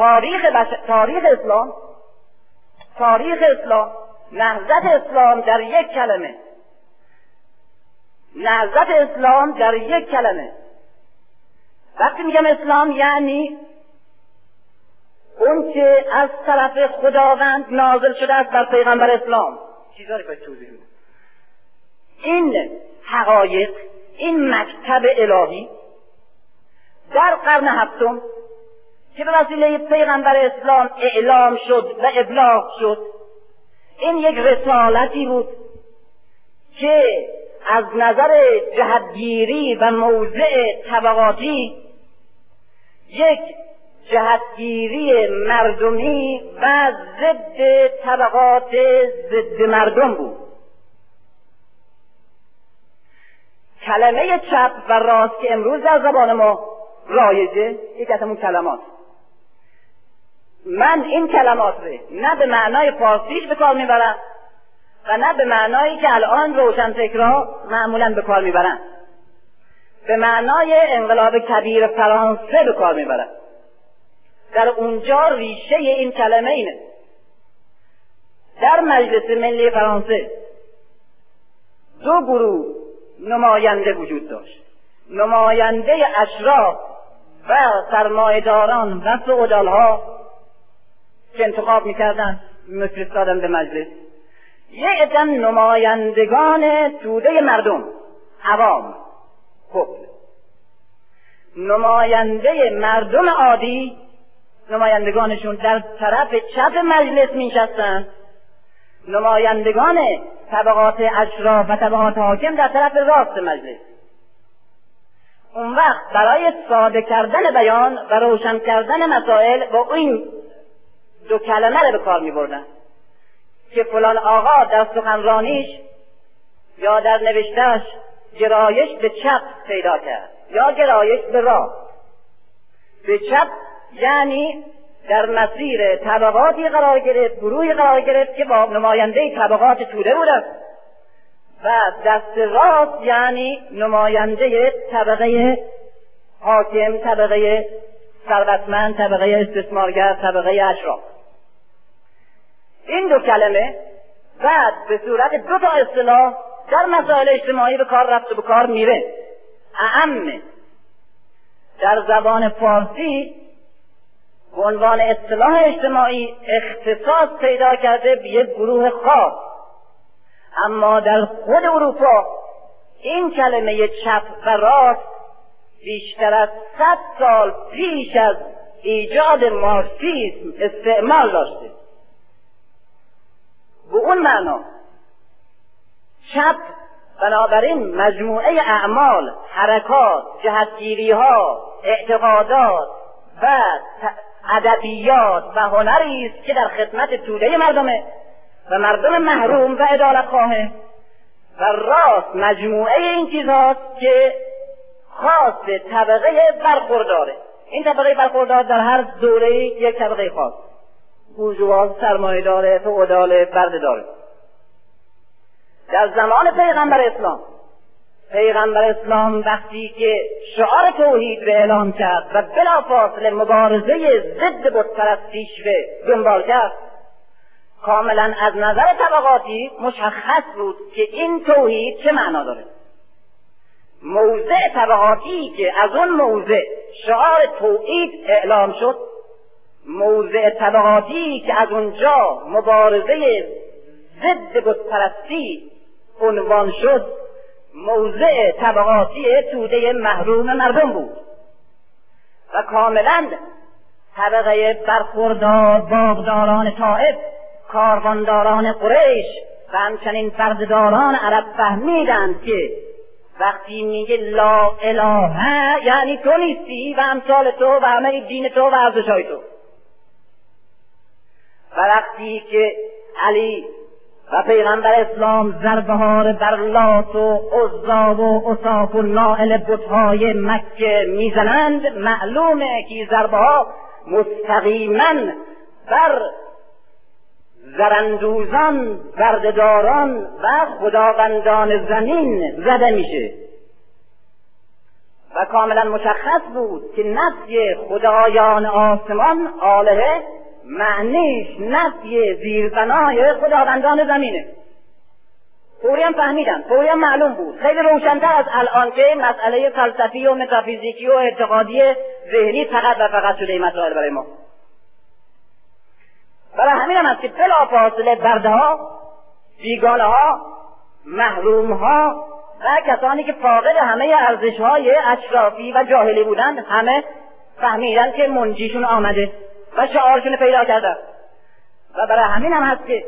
تاریخ, بش... تاریخ اسلام تاریخ اسلام نهضت اسلام در یک کلمه. نهضت اسلام در یک کلمه. وقتی میگم اسلام یعنی اون که از طرف خداوند نازل شده است بر پیغمبر اسلام. چیزایی باید توضیح این حقایق این مکتب الهی در قرن هفتم که به وسیله پیغمبر اسلام اعلام شد و ابلاغ شد. این یک رسالتی بود که از نظر جهتگیری و موضع طبقاتی یک جهتگیری مردمی و ضد طبقات ضد مردم بود. کلمه چپ و راست که امروز در زبان ما رایجه یک از کلمات. من این کلمات رو نه به معنای فارسیش به کار می‌برم و نه به معنایی که الان روشنفکرها معمولا به کار می‌برن. به معنای انقلاب کبیر فرانسه به کار می‌برن در اونجا ریشه این کلمه اینه. در مجلس ملی فرانسه دو گروه نماینده وجود داشت. نماینده اشراف و سرمایهداران و فعودالها که انتخاب می‌کردن میفرستادن به مجلس. یه عدن نمایندگان توده مردم. عوام. خب نماینده مردم عادی نمایندگانشون در طرف چپ مجلس میشستند نمایندگان طبقات اشراف و طبقات حاکم در طرف راست مجلس. اون وقت برای ساده کردن بیان و روشن کردن مسائل با این دو کلمه رو به کار می بردن که فلان آقا در سخنرانیش یا در نوشتهش گرایش به چپ پیدا کرد یا گرایش به راست به چپ یعنی در مسیر طبقاتی قرار گرفت گروهی قرار گرفت که با نماینده طبقات توده بودند. و دست راست یعنی نماینده طبقه حاکم طبقه ثروتمند طبقه استثمارگر طبقه اشراف. این دو کلمه بعد به صورت دو تا اصطلاح در مسائل اجتماعی به کار رفت و به کار میره. اعم. در زبان فارسی به عنوان اصطلاح اجتماعی اختصاص پیدا کرده به یک گروه خاص. اما در خود اروپا این کلمه چپ و راست بیشتر از صد سال پیش از ایجاد مارکسیسم استعمال داشته. به اون معنا چپ بنابراین مجموعه اعمال حرکات جهتگیری ها اعتقادات و ادبیات و هنری است که در خدمت توده مردمه و مردم محروم و عدالت خواهه. و راست مجموعه این چیزهاست که خاص طبقه برخورداره. این طبقه برخوردار در هر دوره یک طبقه خاص. بورژواز سرمایه داره فعوداله برده داره در زمان پیغمبر اسلام پیغمبر اسلام وقتی که شعار توحید به اعلام کرد و بلافاصله مبارزه ضد بتپرستیش به دنبال کرد کاملا از نظر طبقاتی مشخص بود که این توحید چه معنا داره. موضع طبقاتی که از اون موضع شعار توحید اعلام شد موضع طبقاتی که از اونجا مبارزه ضد بتپرستی عنوان شد موضع طبقاتی توده محروم مردم بود. و کاملا طبقه برخوردار باغداران طائف کاروانداران قریش و همچنین بردهداران عرب فهمیدند که وقتی میگه لا اله یعنی تو نیستی و امثال تو و همه دین تو و ارزشهای تو. و وقتی که علی و پیغمبر اسلام زربهار بر لات و عزا و اصاف و نائل بتهای مکه می‌زنند معلومه که ضربه ها مستقیما بر زرندوزان بردهداران و خداوندان زمین زده میشه. و کاملا مشخص بود که نفی خدایان آسمان آلهه معنیش نفی زیربنای خداوندان زمینه. فوری هم فهمیدن فوری هم معلوم بود. خیلی روشنتر از الان که مسئله فلسفی و متافیزیکی و اعتقادی ذهنی فقط و فقط شده این مسائل برای ما. برای همین هم است که بلا فاصله برده ها بیگانه ها محروم ها و کسانی که فاقد همه ارزش های اشرافی و جاهلی بودند همه فهمیدن که منجیشون آمده و شعارشون پیدا کردن و برای همین هم هست که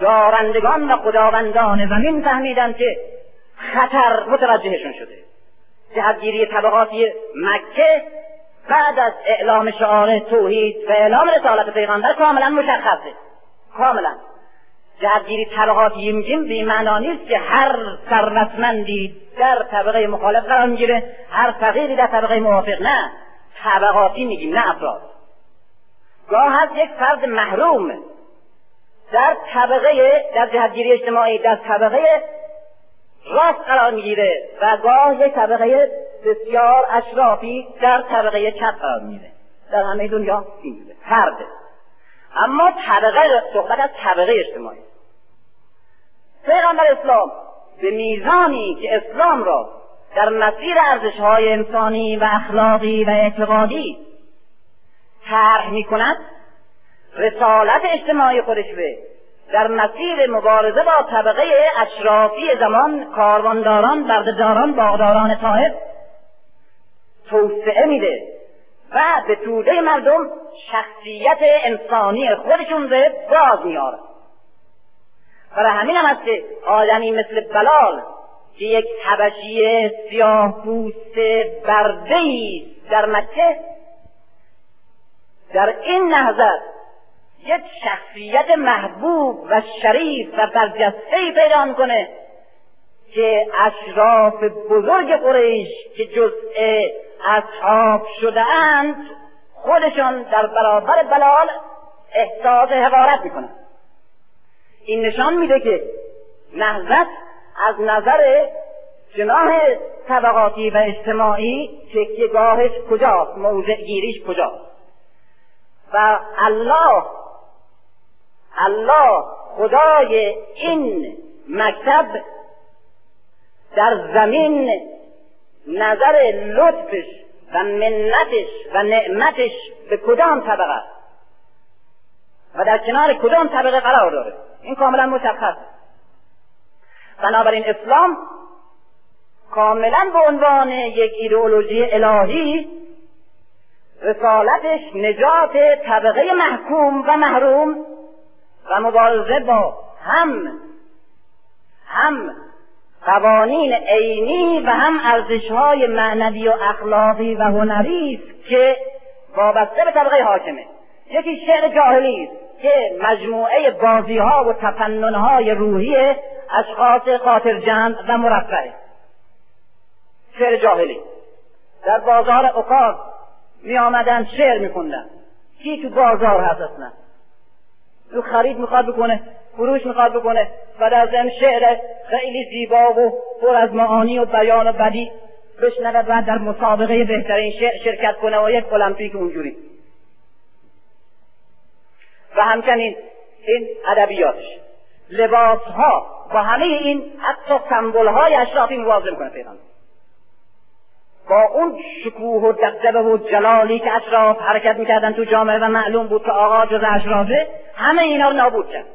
دارندگان و خداوندان زمین فهمیدن که خطر متوجهشون شده. جهتگیری طبقاتی مکه بعد از اعلام شعار توحید و اعلام رسالت پیغمبر کاملا مشخصه کاملا. جهتگیری طبقات یمجیم به معنا نیست که هر ثروتمندی در طبقه مخالف قرار می‌گیره هر فقیری در طبقه موافق. نه. طبقاتی میگیم نه افراد. گاه هست یک فرد محروم در طبقه در جهتگیری اجتماعی در طبقه راست قرار می‌گیره و گاه یک طبقه بسیار اشرافی در طبقه چپ قرار می‌گیره. در همه دنیا اینجوره فرده اما طبقه صحبت از طبقه اجتماعی. پیغمبر اسلام به میزانی که اسلام را در مسیر ارزش های انسانی و اخلاقی و اعتقادی طرح می کند رسالت اجتماعی خودش به در مسیر مبارزه با طبقه اشرافی زمان کاروانداران بردهداران باغداران طائف توسعه میده و به توده مردم شخصیت انسانی خودشون به باز میاره. برای همین هم هست که آدمی مثل بلال که یک حبشی سیاه پوست برده در مکه در این نهضت یک شخصیت محبوب و شریف و برجسته پیدا می‌کنه. که اشراف بزرگ قریش که جزء اصحاب شده اند خودشان در برابر بلال احساس حقارت می‌کنند. این نشان میده که نهضت از نظر جناح طبقاتی و اجتماعی گاهش کجاست موضع گیریش کجاست. و الله الله خدای این مکتب در زمین نظر لطفش و منتش و نعمتش به کدام طبقه و در کنار کدام طبقه قرار داره؟ این کاملا مشخص. بنابراین اسلام کاملا به عنوان یک ایدئولوژی الهی رسالتش نجات طبقه محکوم و محروم و مبارزه با هم هم قوانین عینی و هم ارزشهای معنوی و اخلاقی و هنری است که وابسته به طبقه حاکمه. یکی شعر جاهلی است که مجموعه بازی ها و تفنن های روحی اشخاص خاطر جمع و مرفعه شعر جاهلی. در بازار اقاق می آمدن شعر می خوندن. کی تو بازار هست اصلا؟ او خرید می‌خواد بکنه. فروش می‌خواد بکنه. و در ضمن شعر خیلی زیبا و پر از معانی و بیان و بدی بشنود و در مسابقه بهترین شعر شرکت کنه و یک المپیک اونجوری. و همچنین این ادبیاتش. لباس ها با همه این حتی سمبل های اشرافی موازه کنه پیغمبر با اون شکوه و دقدقه و جلالی که اشراف حرکت می‌کردن تو جامعه و معلوم بود که آقا جز اشرافه همه اینا رو نابود کرد.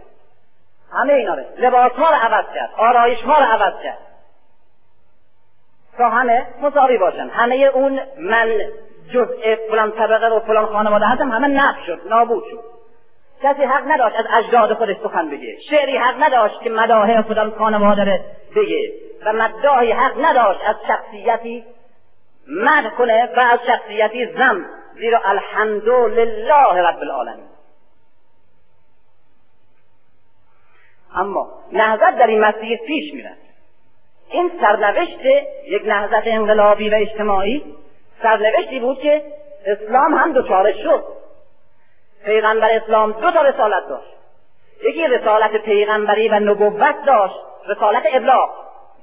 همه اینا رو. لباس ها رو عوض کرد. آرایش ها رو عوض کرد. تا همه مساوی باشن. همه اون من جزء فلان طبقه و فلان خانواده هستم همه نفت شد نابود شد. کسی حق نداشت از اجداد خودش سخن بگه. شعری حق نداشت که مداهه فلان خانواده بگه. و مداهی حق نداشت از شخصیتی مد کنه و از شخصیتی زم زیرا الحمد لله رب العالمین. اما نهضت در این مسیر پیش میرد. این سرنوشت یک نهضت انقلابی و اجتماعی سرنوشتی بود که اسلام هم دچارش شد. پیغمبر اسلام دو تا رسالت داشت. یکی رسالت پیغمبری و نبوت داشت رسالت ابلاغ.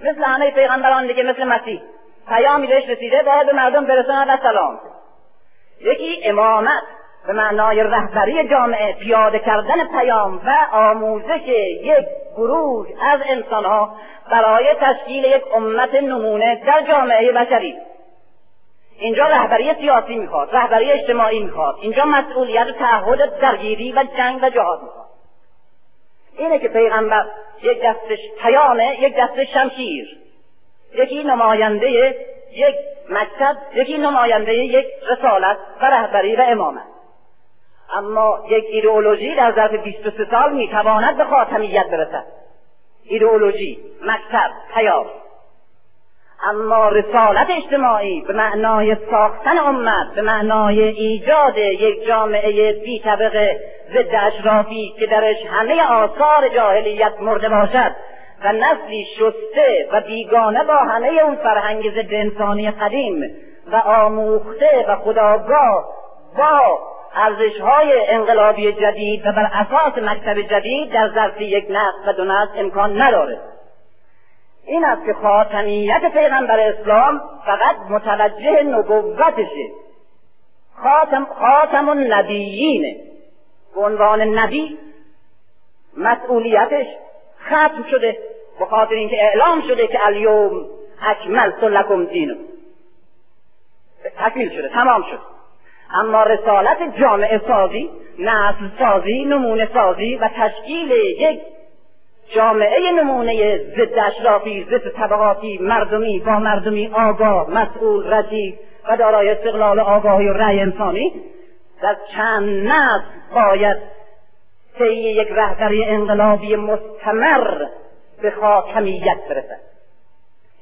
مثل همه پیغمبران دیگه مثل مسیح. پیامی بهش رسیده باید به مردم برساند و سلام. یکی امامت. به معنای رهبری جامعه پیاده کردن پیام و آموزش یک گروه از انسانها برای تشکیل یک امت نمونه در جامعه بشری. اینجا رهبری سیاسی می‌خواد رهبری اجتماعی می‌خواد. اینجا مسئولیت تعهد درگیری و جنگ و جهاد می‌خواد. اینه که پیغمبر یک دستش پیامه یک دستش شمشیر. یکی نماینده یک مکتب یکی نماینده یک رسالت و رهبری و امامت اما یک ایدئولوژی در ظرف 23 سال می‌تواند به خاتمیت برسد. ایدئولوژی مکتب پیام. اما رسالت اجتماعی به معنای ساختن امت به معنای ایجاد یک جامعه بی طبقه ضد اشرافی که درش همه آثار جاهلیت مرده باشد و نسلی شسته و بیگانه با همه اون فرهنگ ضد انسانی قدیم و آموخته و خداگاه با ارزش های انقلابی جدید و بر اساس مکتب جدید در ظرف یک نسل و دو نسل امکان نداره این است که خاتمیت پیغمبر اسلام فقط متوجه نبوتشه خاتم, خاتم النبیینه به عنوان نبی مسئولیتش ختم شده. به خاطر اینکه اعلام شده که الیوم اکملت لکم دینو تکمیل شده تمام شد اما رسالت جامعه سازی نسل سازی نمونه سازی و تشکیل یک جامعه نمونه ضد اشرافی ضد طبقاتی مردمی با مردمی آگاه مسئول رجیب و دارای استقلال آگاهی و رأی انسانی. در چند نسل باید طی یک رهبری انقلابی مستمر به خاتمیت برسد.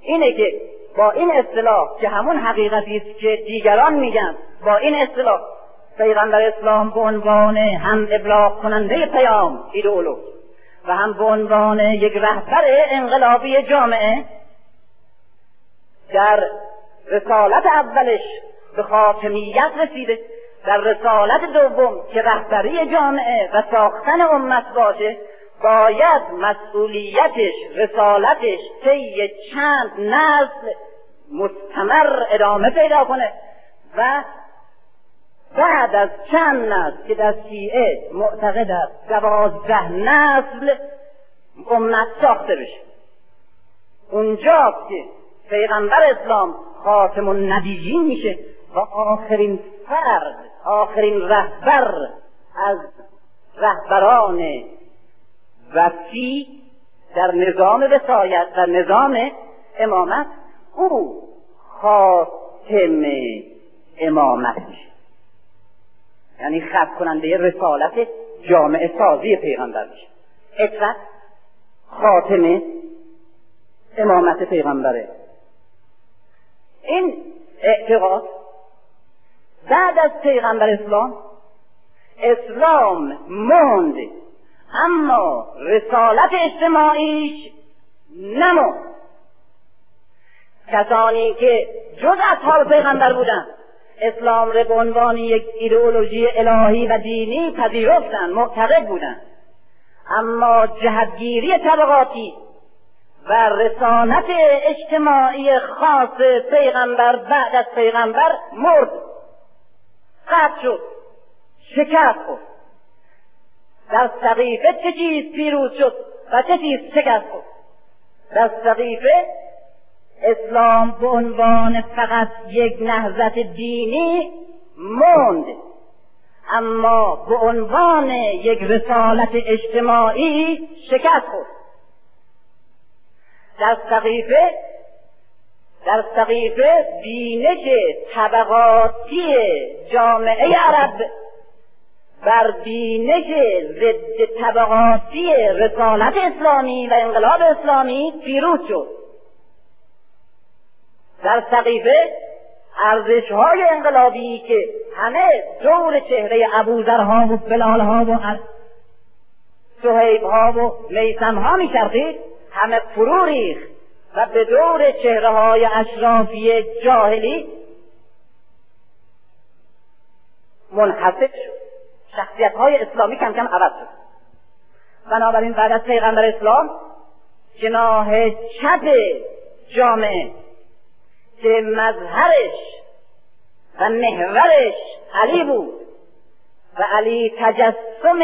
اینه که با این اصطلاح که همون حقیقتی است که دیگران میگن با این اصطلاح پیغمبر اسلام به عنوان هم ابلاغ کننده پیام ایدئولوگ و هم به عنوان یک رهبر انقلابی جامعه در رسالت اولش به خاتمیت رسیده در رسالت دوم که رهبری جامعه و ساختن امت باشه باید مسئولیتش رسالتش طی چند نسل مستمر ادامه پیدا کنه و بعد از چند نسل که در شیعه معتقد است دوازده نسل امت ساخته بشه. اونجاست که پیغمبر اسلام خاتم النبیین میشه و آخرین فرد آخرین رهبر از رهبران وسیع در نظام وسایت در نظام امامت او خاتم امامت یعنی خط کننده رسالت جامعه سازی پیغمبر میشه. اطرت خاتمه امامت پیغمبره. این اعتقاد بعد از پیغمبر اسلام اسلام موند اما رسالت اجتماعیش نموند کسانی که جز اصحاب پیغمبر بودند اسلام را به عنوان یک ایدئولوژی الهی و دینی پذیرفتند معتقد بودند اما جهتگیری طبقاتی و رسالت اجتماعی خاص پیغمبر بعد از پیغمبر مرد. قطع شد شکست خورد. در سقیفه چه چیز پیروز شد و چه چیز شکست خورد؟ در سقیفه اسلام به عنوان فقط یک نهضت دینی موند. اما به عنوان یک رسالت اجتماعی شکست خورد. در سقیفه در سقیفه بینش طبقاتی جامعه عرب بر بینش ضد طبقاتی رسالت اسلامی و انقلاب اسلامی پیروز شد. در سقیفه ارزش های انقلابی که همه دور چهره ابوذرها و بلالها و صحیبها و میسمها میچرخید همه فرو ریخت و به دور چهره های اشرافی جاهلی منحصر شد. شخصیت های اسلامی کم کم عوض شد. بنابراین بعد از پیغمبر اسلام جناه چپ جامعه که مظهرش و محورش علی بود و علی تجسم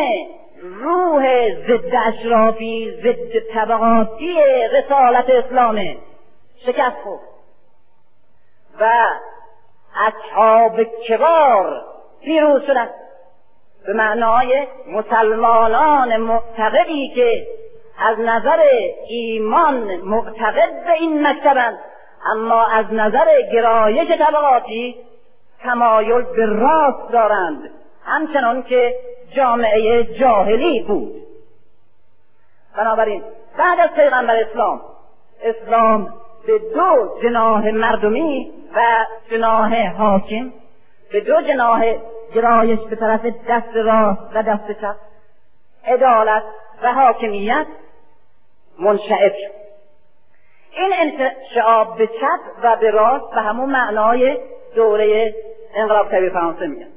روح ضد اشرافی ضد طبقاتی رسالت اسلامه شکست خورد. و اصحاب کبار پیروز شدند. به معنای مسلمانان معتقدی که از نظر ایمان معتقد به این مکتبند اما از نظر گرایش طبقاتی تمایل به راست دارند همچنان که جامعه جاهلی بود. بنابراین بعد از پیغمبر اسلام اسلام به دو جناه مردمی و جناه حاکم به دو جناه گرایش به طرف دست راست و دست چپ. عدالت و حاکمیت منشعب شد. این انشعاب به چپ و به راست به همون معنای دوره انقلاب طبیعی فرانسه میگن.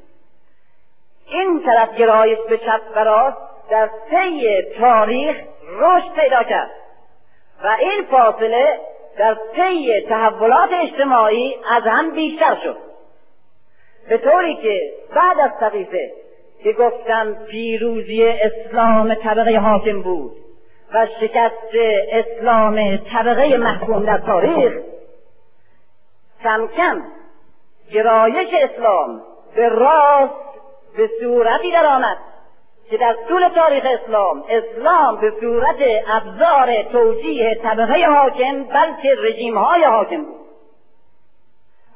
این طرف گرایش به چپ و راست در طی تاریخ رشد پیدا کرد و این فاصله در طی تحولات اجتماعی از هم بیشتر شد. به طوری که بعد از سقیفه که گفتم پیروزی اسلام طبقه حاکم بود و شکست اسلام طبقه محکوم در تاریخ کم کم گرایش اسلام به راست به صورتی درآمد که در طول تاریخ اسلام اسلام به صورت ابزار توجیه طبقه حاکم بلکه رژیم های حاکم بود.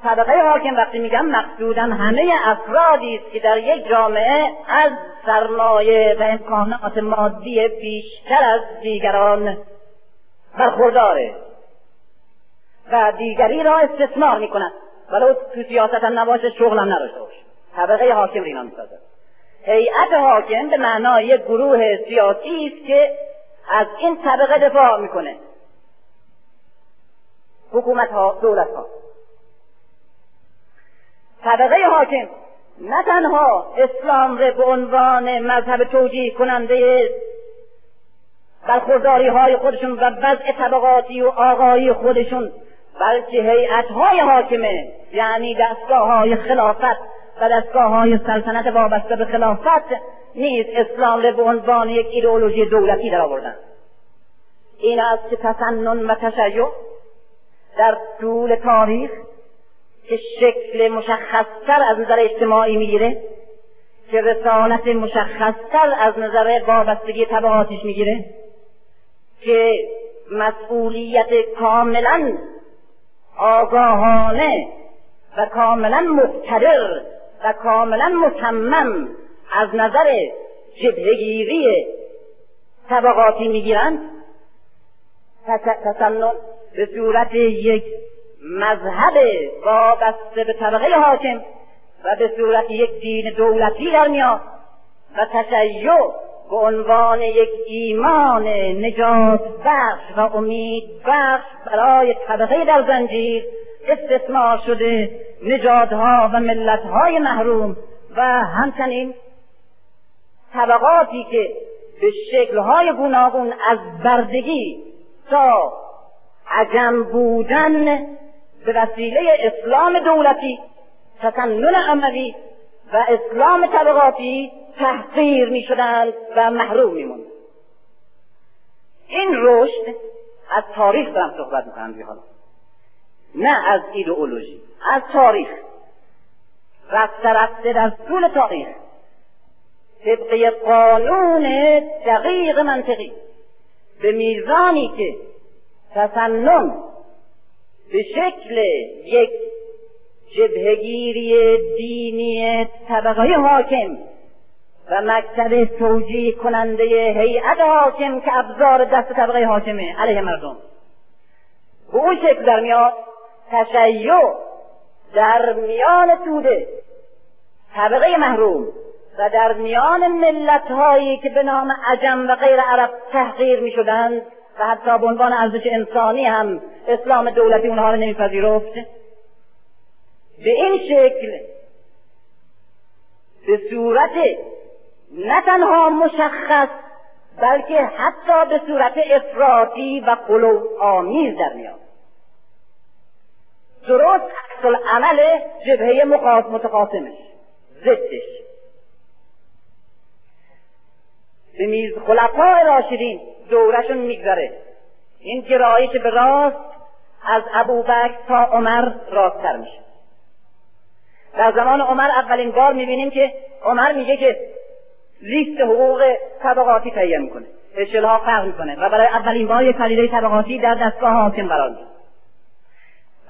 طبقه حاکم وقتی میگم مقصودا همه افرادی است که در یک جامعه از سرمایه و امکانات مادی بیشتر از دیگران برخورداره و دیگری را استثمار می‌کند. ولو تو سیاست هم نباشه شغل هم نداشته باشه. طبقه حاکم اینا می‌سازد هیئت حاکم به معنای یک گروه سیاسی است که از این طبقه دفاع می‌کنه. حکومت ها دولت ها طبقه حاکم. نه تنها اسلام را به عنوان مذهب توجیه کننده برخورداری های خودشون و وضع طبقاتی و آقایی خودشون بلکه هیئت های حاکمه یعنی دستگاه های خلافت و دستگاه های سلطنت وابسته به خلافت نیز اسلام را به عنوان یک ایدئولوژی دولتی در آوردن. این است که تسنن و تشیع در طول تاریخ که شکل مشخصتر از نظر اجتماعی می‌گیره که رسالت مشخصتر از نظر وابستگی طبعاتش می‌گیره که مسئولیت کاملا آگاهانه و کاملا مقتدر و کاملا متمم از نظر جبهگیری طبقاتی می‌گیرند. تسنن به صورت یک مذهب وابسته به طبقه حاکم و به صورت یک دین دولتی در میاد و تشیع به عنوان یک ایمان نجات بخش و امید بخش برای طبقه در زنجیر استثمار شده نژادها و ملتهای محروم و همچنین طبقاتی که به شکلهای گوناگون از بردگی تا عجم بودن به وسیله اسلام دولتی تسنن عملی و اسلام طبقاتی تحقیر می شدند و محروم می این رشد از تاریخ دارم صحبت می‌کنم حالا. نه از ایدئولوژی از تاریخ. رفته رفته در طول تاریخ. طبق قانون دقیق منطقی. به میزانی که تسنن به شکل یک جبهگیری دینی طبقه حاکم و مکتب توجیه کننده هیئت حاکم که ابزار دست طبقه حاکمه علیه مردم. به اون شکل در میاد تشیع در میان توده طبقه محروم و در میان ملت هایی که به نام عجم و غیر عرب تحقیر می شدند و حتی به عنوان ارزش انسانی هم اسلام دولتی اونها رو نمیپذیرفت. به این شکل به صورت نه تنها مشخص بلکه حتی به صورت افراطی و قلو آمیز در میاد. درست عکس عمل جبهه متقاسمش ضدش. به میز خلفای راشدین دورشون میگذره. این گرایش به راست از ابوبکر تا عمر راستتر میشه. در زمان عمر اولین بار می‌بینیم که عمر میگه که لیست حقوق طبقاتی تهیه می‌کنه. اشلها فرق می‌کنه و برای اولین بار یک پدیده طبقاتی در دستگاه حاکم قرار می‌گیره.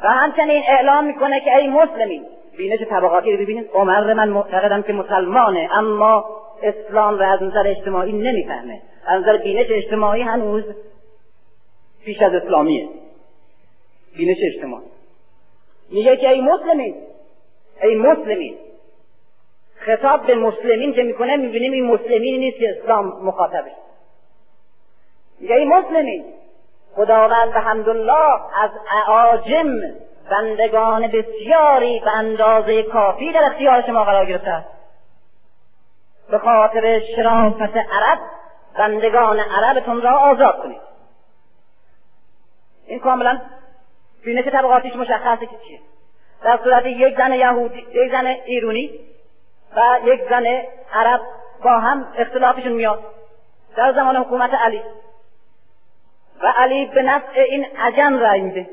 و همچنین اعلام می‌کنه که ای مسلمین بینش طبقاتی رو ببینید. عمر من معتقدم که مسلمانه اما اسلام را از نظر اجتماعی نمی‌فهمه. از نظر بینش اجتماعی هنوز پیش از اسلامیه. بینش اجتماعی. میگه که ای مسلمین ای مسلمین خطاب به مسلمین که می‌کنه می‌بینیم این مسلمینی نیست که اسلام مخاطبه میگه ای مسلمین خداوند حمدالله از اعاجم بندگان بسیاری به اندازه کافی در اختیار شما قرار گرفته به خاطر شرافت عرب بندگان عربتون را آزاد کنید. این کاملا بینش طبقاتیش مشخصه که چیه. در صورت یک زن یهودی یک زن ایرونی و یک زن عرب با هم اختلافشون میاد. در زمان حکومت علی. و علی به نفع این عجم رای میده.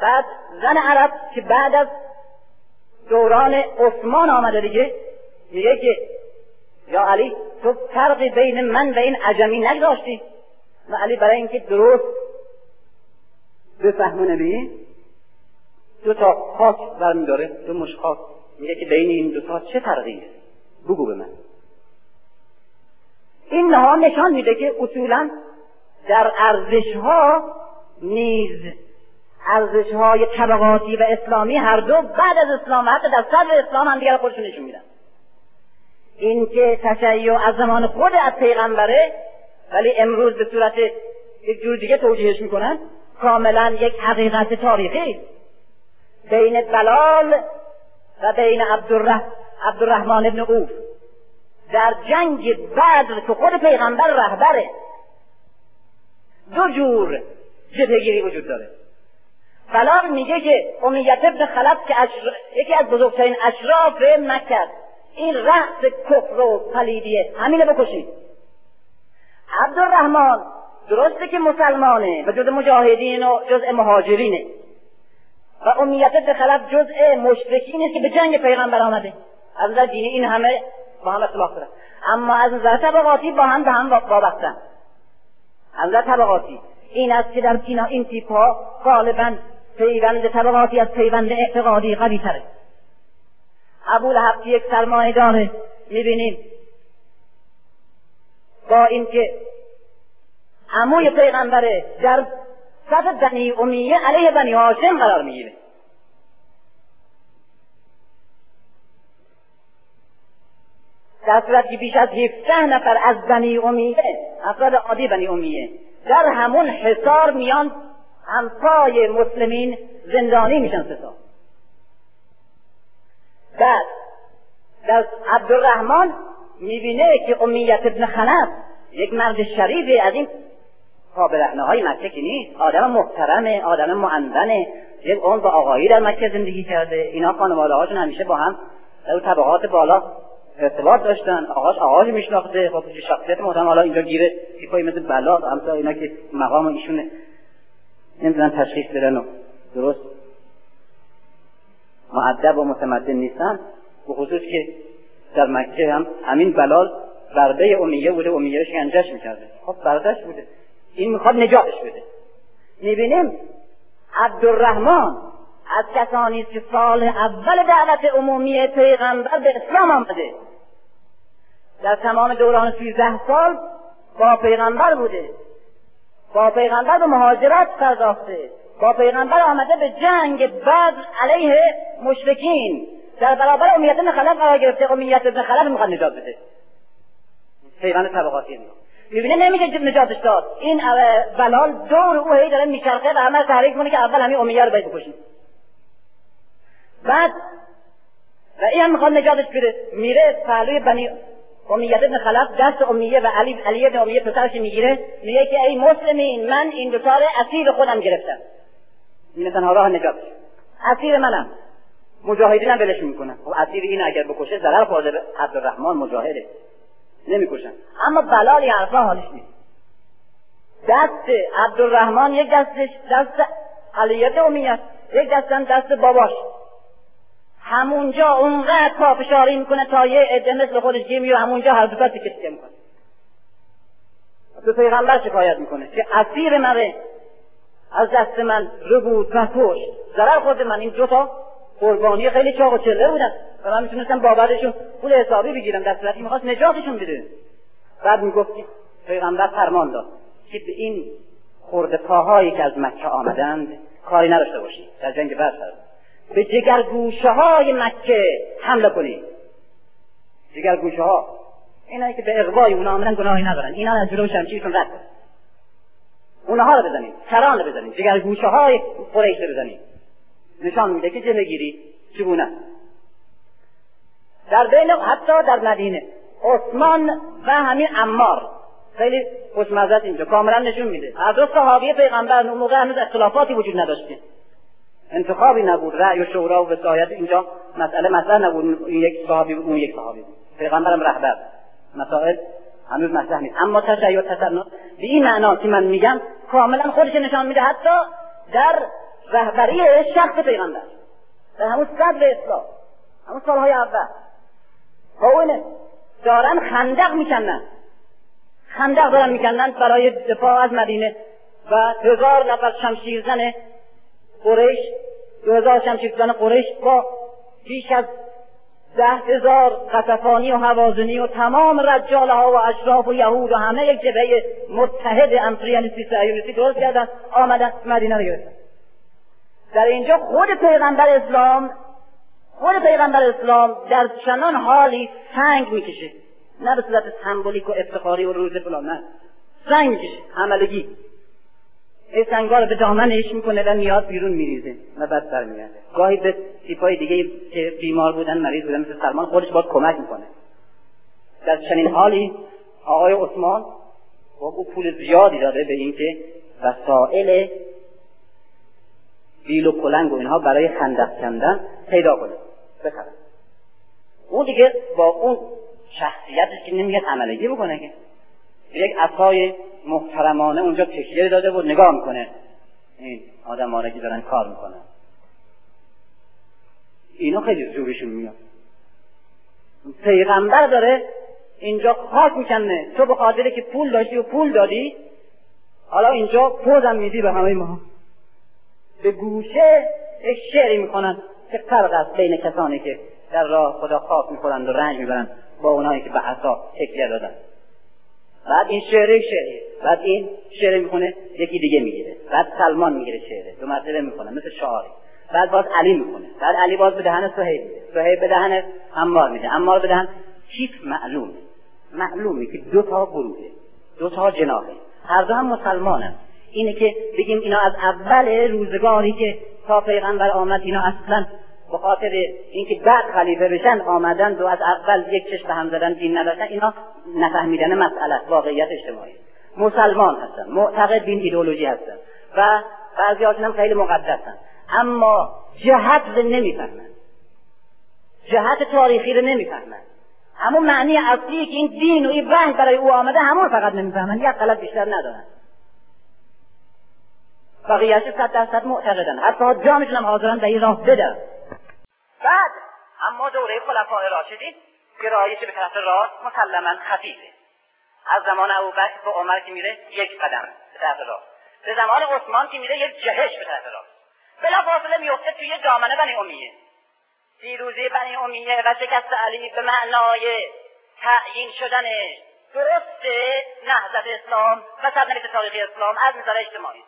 بعد زن عرب که بعد از دوران عثمان آمده دیگه میگه که یا علی تو فرقی بین من و این عجمی نگذاشتی. و علی برای اینکه درست بفهمونه بی دو تا خاک برمیداره دو مش خاک. میگه که بین این دو تا چه فرقی؟ است بگو به من. این نها نشان میده که اصولا در ارزش ها نیز ارزش های طبقاتی و اسلامی هر دو بعد از اسلام حتی در صدر اسلام هم دیگر خودشون نشون میدن. این که تشیع از زمان خود از پیغمبره ولی امروز به صورت یک جور دیگه توجیهش می‌کنن کاملا یک حقیقت تاریخی. بین بلال و بین عبدالره... عبدالرحمن ابن اوف در جنگ بدر که خود پیغمبر رهبره دو جور جبهگیری وجود داره. بلال میگه که امیت ابن خلف که یکی از بزرگترین اشراف مکه این رأس کفر و پلیدیه. همینه بکشید. عبدالرحمن درسته که مسلمانه و جز مجاهدین و جزء مهاجرینه. و امیت خلف جزء مشرکینه که به جنگ پیغمبر آمده. از نظر دینی این همه با هم اختلاف دارن. اما از نظر طبقاتی با هم به هم وابستن. از نظر طبقاتی. این است که در سینا این تیپ ها غالبا پیوند طبقاتی از پیوند اعتقادی قوی تره ابو لحب یک سرمایه داره. می‌بینیم. با اینکه عموی پیغمبره در صف بنی امیه علیه بنی هاشم قرار می‌گیره. در صورت که بیش از هفته نفر از بنی امیه افراد عادی بنی امیه در همون حصار میان همپای مسلمین زندانی میشن ستا بعد در عبدالرحمن می‌بینه که امیت ابن خلف یک مرد شریفی از این قابل های مکه که نیست. آدم محترمه آدم معندنه یک اون با آقایی در مکه زندگی کرده. اینا خانواده هاشون همیشه با هم در طبقات بالا ارتباط داشتن. آقاش آقاش میشناخته. خب شخصیت محترم. حالا اینجا گیره تیپایی مثل بلا همسا اینا که مقام ایشون نمی‌دونن تشخیص بدن و درست. معدب و متمدن نیستن به خصوص که در مکه هم همین بلال برده امیه بوده امیه شکنجهش می‌کرده. خب بردش بوده. این می‌خواد نجاتش بده. می‌بینیم عبدالرحمن از کسانی که سال اول دعوت عمومی پیغمبر به اسلام آمده. در تمام دوران سیزده سال با پیغمبر بوده. با پیغمبر به مهاجرت پرداخته. با پیغمبر آمده به جنگ بعد علیه مشرکین. در برابر امیت ابن خلف قرار گرفته امیت ابن خلف می‌خواد نجات بده. پیغمبر طبقاتی می‌بینه نمیگه نجاتش داد. این بلال دور او هی داره میچرخه و همه تحریک کنه که اول همین امیه رو باید بکشیم. بعد و این هم می‌خواد نجاتش بده. میره پهلوی بنی امیت ابن خلف دست امیه و علی علی ابن امیه پسرش می‌گیره. میگه که ای مسلمین من این دوتا رو اسیر خودم گرفتم. این تنها راه نجات. اسیر منم. مجاهدین هم ولش می‌کنن. خب اسیر این اگر بکشه ضرر خورده به عبدالرحمن مجاهده. نمی‌کشن. اما بلال حرفا حالش نیست. دست عبدالرحمن یک دستش دست علیت امیت یک دستم دست باباش. همونجا اونقدر پافشاری می‌کنه تا یه عده مثل خودش گیر و همونجا هر دو تیکه تیکه می‌کنه. پیغمبر شکایت می‌کنه. که اسیر مره از دست من رو بود و کشت. ضرر خورده من. این دوتا قربانی خیلی چاق و چله بودن. و من می‌تونستم بابرشون پول حسابی بگیرم. در صورتی می‌خواست نجاتشون بده. بعد می‌گفت پیغمبر فرمان داد که به این خورده پاهایی که از مکه آمدند کاری نداشته باشید در جنگ بدر. به جگرگوشه های مکه حمله کنید جگرگوشه ها اینایی که به اقوای اونا آمدن گناهی ندارن. اینا از جلو شمشیرشون رد کن. اونها رو بزنید کران رو بزنید جگرگوشه های قریش رو بزنید نشان میده که جلوگیری چگونه. در بین حتی در مدینه عثمان و همین امار خیلی خوشمزد اینجا کاملا نشون میده. هر دو صحابی پیغمبر اون موقع هنوز اختلافاتی وجود نداشته. انتخابی نبود رأی و شورا و وسایت اینجا مسئله مطرح نبود. این یک صحابی اون یک صحابی پیغمبرم رهبر. مسائل هنوز مطرح نیست. اما تشیع تسنن به این معنا که من میگم کاملا خودش نشان میده حتی در رهبری شخص پیغمبر. در همون صدر اسلام همون سالهای اول. قوله دارن خندق می‌کنن خندق دارن می‌کنن برای دفاع از مدینه. و هزار نفر شمشیرزن قریش دو هزار شمشیرزن قریش با بیش از ده هزار قطفانی و حوازنی و تمام رجاله ها و اشراف و یهود و همه یک جبهه متحد امپریالیستی سیونیستی درست کردن آمدن مدینه رو در اینجا خود پیغمبر اسلام خود پیغمبر اسلام در چنان حالی سنگ می‌کشه. نه به صورت سمبولیک و افتخاری و روز فلان نه. سنگ می‌کشه عملگی این سنگا رو به دامنش می‌کنه و میاد بیرون میریزه و بعد برمیگرده. گاهی به سیپای دیگه که بیمار بودن مریض بودن مثل سلمان خودش باید کمک می‌کنه. در چنین حالی آقای عثمان با او پول زیادی داده به اینکه وسائل بیل و کلنگ و اینها برای خندق کندن پیدا کنه. بخره اون دیگه با اون شخصیتش که نمیگه عملگی بکنه که. یک عصای محترمانه اونجا تکیه داده بود نگاه می‌کنه. این آدم که دارن کار می‌کنن. اینا خیلی زورشون میاد. پیغمبر داره اینجا خاک می‌کنه. تو به که پول داشتی و پول دادی حالا اینجا پوزم میدی به همه ما. به گوشه شعری می‌کنن که فرق است بین کسانی که در راه خدا خاک می‌خورند و رنج می‌برند با اونایی که به عصا تکیه دادن. بعد این شعر شعری بعد این شعر می‌خونه یکی دیگه می‌گیره. بعد سلمان می‌گیره شعره. دو مرتبه می‌کنه مثل شعاری بعد باز علی می‌کنه بعد علی باز به دهن سهیل میده. سهیل به دهن عمار میده. عمار به دهن کیف معلومه معلومه که دو تا گروهه دو تا جناحه. هر دو هم مسلمانن. اینه که بگیم اینا از اول روزگاری که تا پیغمبر آمد اینا اصلا به خاطر اینکه بعد خلیفه بشن آمدن و از اول یک چشم به هم زدن دین نداشتن اینا نفهمیدن مسئله واقعیت اجتماعی. مسلمان هستن معتقد بین ایدولوژی هستن و بعضی هم خیلی مقدسن. اما جهت رو نمی‌فهمن. جهت تاریخی رو نمی‌فهمن. همون معنی اصلی که این دین و این رنگ برای او آمده همون فقط نمی‌فهمن یک غلط بیشتر ندارن. بقیهش صد درصد معتقدن. حتی جامشون هم حاضرن به این راه بدن. بعد اما دوره خلفای راشدین گرایش به طرف راست مسلما خفیفه. از زمان ابوبکر به عمر که میره یک قدم به طرف راست. به زمان عثمان که میره یک جهش به طرف راست. بلا فاصله میفته توی دامنه بنی امیه. پیروزی بنی امیه و شکست علی به معنای تعیین شدن درست نهضت اسلام و سرنوشت تاریخی اسلام از نظر اجتماعی.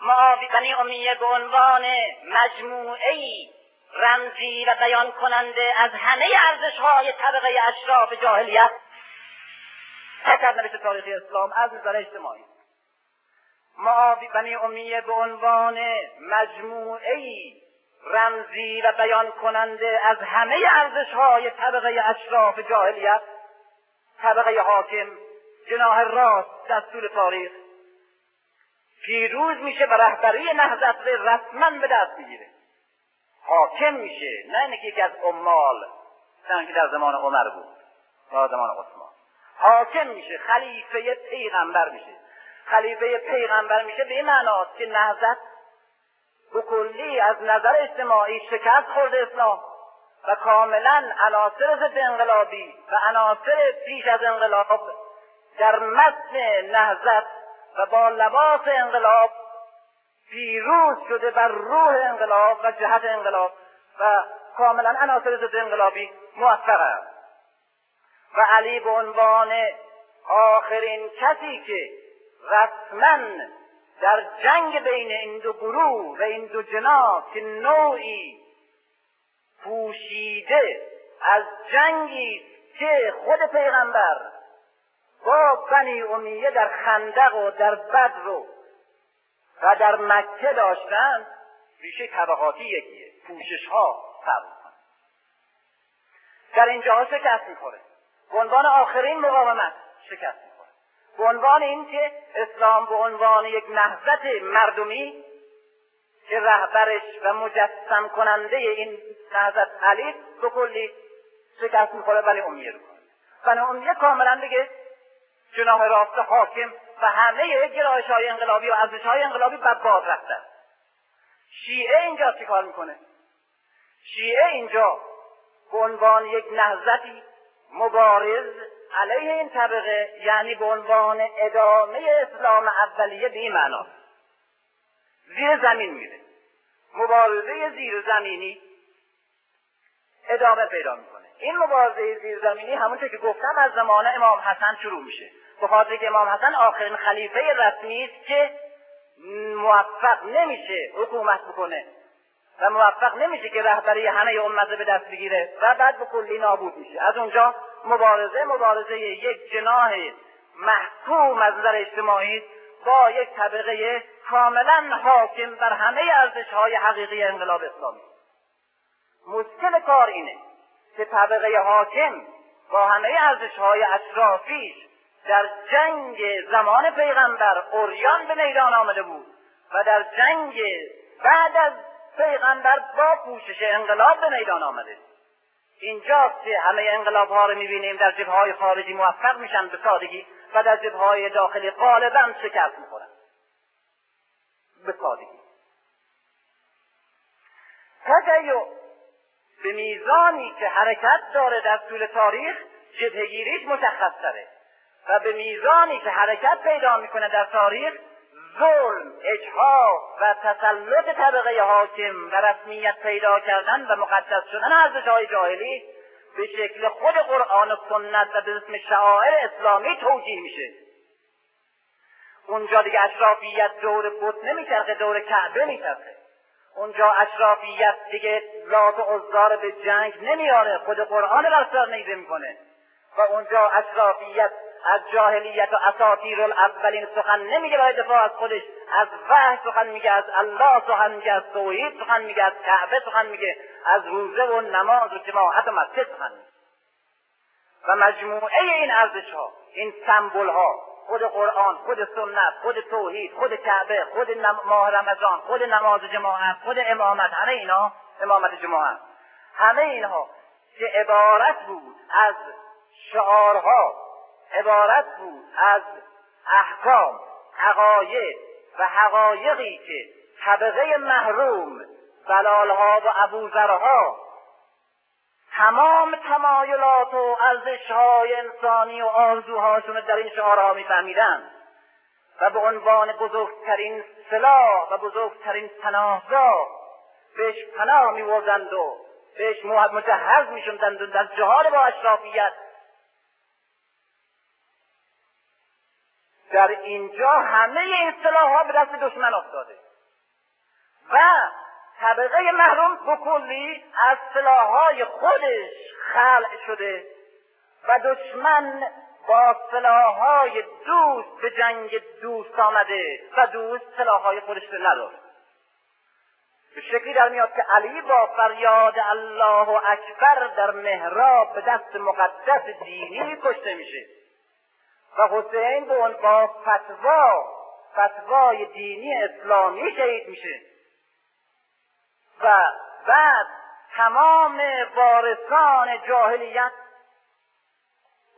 معاوی بنی امیه به عنوان مجموعه رمزی و بیان کننده از همه ارزش های طبقه اشراف جاهلیت. فقط نوشته تاریخ اسلام از نظر اجتماعی. معاوی بنی امیه به عنوان مجموعه رمزی و بیان کننده از همه ارزش های طبقه اشراف جاهلیت. طبقه حاکم جناح راست دستور تاریخ. پیروز میشه و رهبری نهضت رسما به دست می‌گیره. حاکم میشه. نه اینکه یکی از عمال که در زمان عمر بود یا زمان عثمان. حاکم میشه خلیفه پیغمبر میشه. خلیفه پیغمبر میشه به این معناست که نهضت کلی از نظر اجتماعی شکست خورده اسلام و کاملا عناصر ضد انقلابی و عناصر پیش از انقلاب در متن نهضت و با لباس انقلاب پیروز شده بر روح انقلاب و جهت انقلاب و کاملا عناصر ضد انقلابی موفق است و علی به عنوان آخرین کسی که رسما در جنگ بین این دو گروه و این دو جناح که نوعی پوشیده از جنگی که خود پیغمبر با بنی امیه در خندق و در بدر و و در مکه داشتن ریشه طبقاتی یکیه پوشش ها فرق در اینجاها شکست می‌خوره. به عنوان آخرین مقاومت شکست می‌خوره. به عنوان اینکه اسلام به عنوان یک نهضت مردمی که رهبرش و مجسم کننده این نهضت علی به کلی شکست می‌خوره ولی امیه رو کنه امیه کاملا دیگه جناح راست حاکم و همه گرایش های انقلابی و ارزش های انقلابی بد باد رفتن. شیعه اینجا چیکار می‌کنه؟ شیعه اینجا به عنوان یک نهضتی مبارز علیه این طبقه یعنی به عنوان ادامه اسلام اولیه به این معنا. زیر زمین میره. مبارزه زیر زمینی ادامه پیدا می‌کنه. این مبارزه زیر زمینی همونطور که گفتم از زمان امام حسن شروع میشه. به خاطر که امام حسن آخرین خلیفه رسمی است که موفق نمیشه حکومت بکنه و موفق نمیشه که رهبری همه امت به دست بگیره و بعد به کلی نابود میشه. از اونجا مبارزه مبارزه یک جناح محکوم از نظر اجتماعی با یک طبقه کاملا حاکم بر همه ارزش های حقیقی انقلاب اسلامی. مشکل کار اینه که طبقه حاکم با همه ارزش های اشرافیش در جنگ زمان پیغمبر اوریان به میدان آمده بود و در جنگ بعد از پیغمبر با پوشش انقلاب به میدان آمده. اینجاست که همه انقلاب ها رو می‌بینیم در جبه های خارجی موفق میشن به سادگی و در جبه های داخلی غالبا شکست می‌خورن. به سادگی. تشیع به میزانی که حرکت داره در طول تاریخ جبهگیریش مشخص داره و به میزانی که حرکت پیدا می‌کنه در تاریخ ظلم اجحاف و تسلط طبقه حاکم و رسمیت پیدا کردن و مقدس شدن ارزش های جاهلی به شکل خود قرآن و سنت و به اسم شعائر اسلامی توجیه میشه. اونجا دیگه اشرافیت دور بت نمیچرخه دور کعبه میچرخه. اونجا اشرافیت دیگه لات و عزار به جنگ نمیاره خود قرآن بر سر نیزه می‌کنه. و اونجا اشرافیت از جاهلیت و اساطیر الاولین سخن نمیگه برای دفاع از خودش. از وحی سخن میگه از الله سخن میگه از توحید سخن میگه از کعبه سخن میگه از روزه و نماز و جماعت و مسجد سخن میگه. و مجموعه این ارزش ها این سمبل ها خود قرآن خود سنت خود توحید خود کعبه خود ماه رمضان خود نماز جماعت خود امامت همه اینا امامت جماعت. همه اینها که عبارت بود از شعارها عبارت بود از احکام عقاید و حقایقی که طبقه محروم بلالها و ابوذرها تمام تمایلات و ارزشهای انسانی و آرزوهاشون در این شعارها میفهمیدند و به عنوان بزرگترین سلاح و بزرگترین پناهگاه بهش پناه میوردند و بهش مجهز می‌شدند و در جهاد با اشرافیت در اینجا همه این ها به دست دشمن افتاده. و طبقه محروم بکلی از های خودش خلع شده و دشمن با های دوست به جنگ دوست آمده و دوست های خودش رو نداره. به شکلی در میاد که علی با فریاد الله اکبر در محراب به دست مقدس دینی کشته میشه. و حسین به با فتوا فتوای دینی اسلامی شهید میشه. و بعد تمام وارثان جاهلیت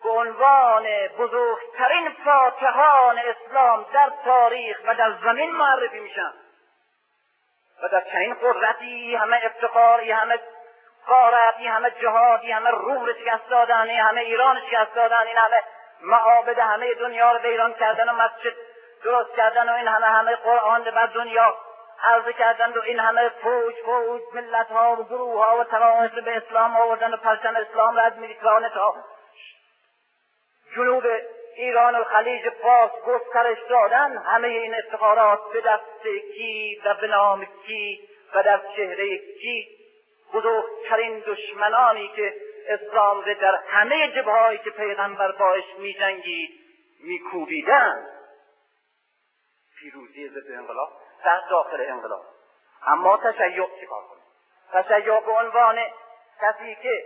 به عنوان بزرگترین فاتحان اسلام در تاریخ و در زمین معرفی میشن. و در چنین قدرتی همه افتخاری همه قارتی همه جهادی همه روم رو شکست دادن همه ایران شکست دادن این همه معابد همه دنیا رو ویران کردن و مسجد درست کردن و این همه همه قرآن بر دنیا عرضه کردن و این همه فوج فوج ملت ها و گروه ها و طوائف به اسلام آوردن و پرچم اسلام را از میریکانه تا جنوب ایران و خلیج فارس گسترش دادن. همه این افتخارات به دست کی و به نام کی و در چهره کی؟ بزرگترین دشمنانی که اسلام را در همه جبههایی که پیغمبر باش میجنگید میکوبیدن. پیروزی ضد انقلاب در داخل انقلاب. اما تشیع چیکار کنه تشیع به عنوان کسی که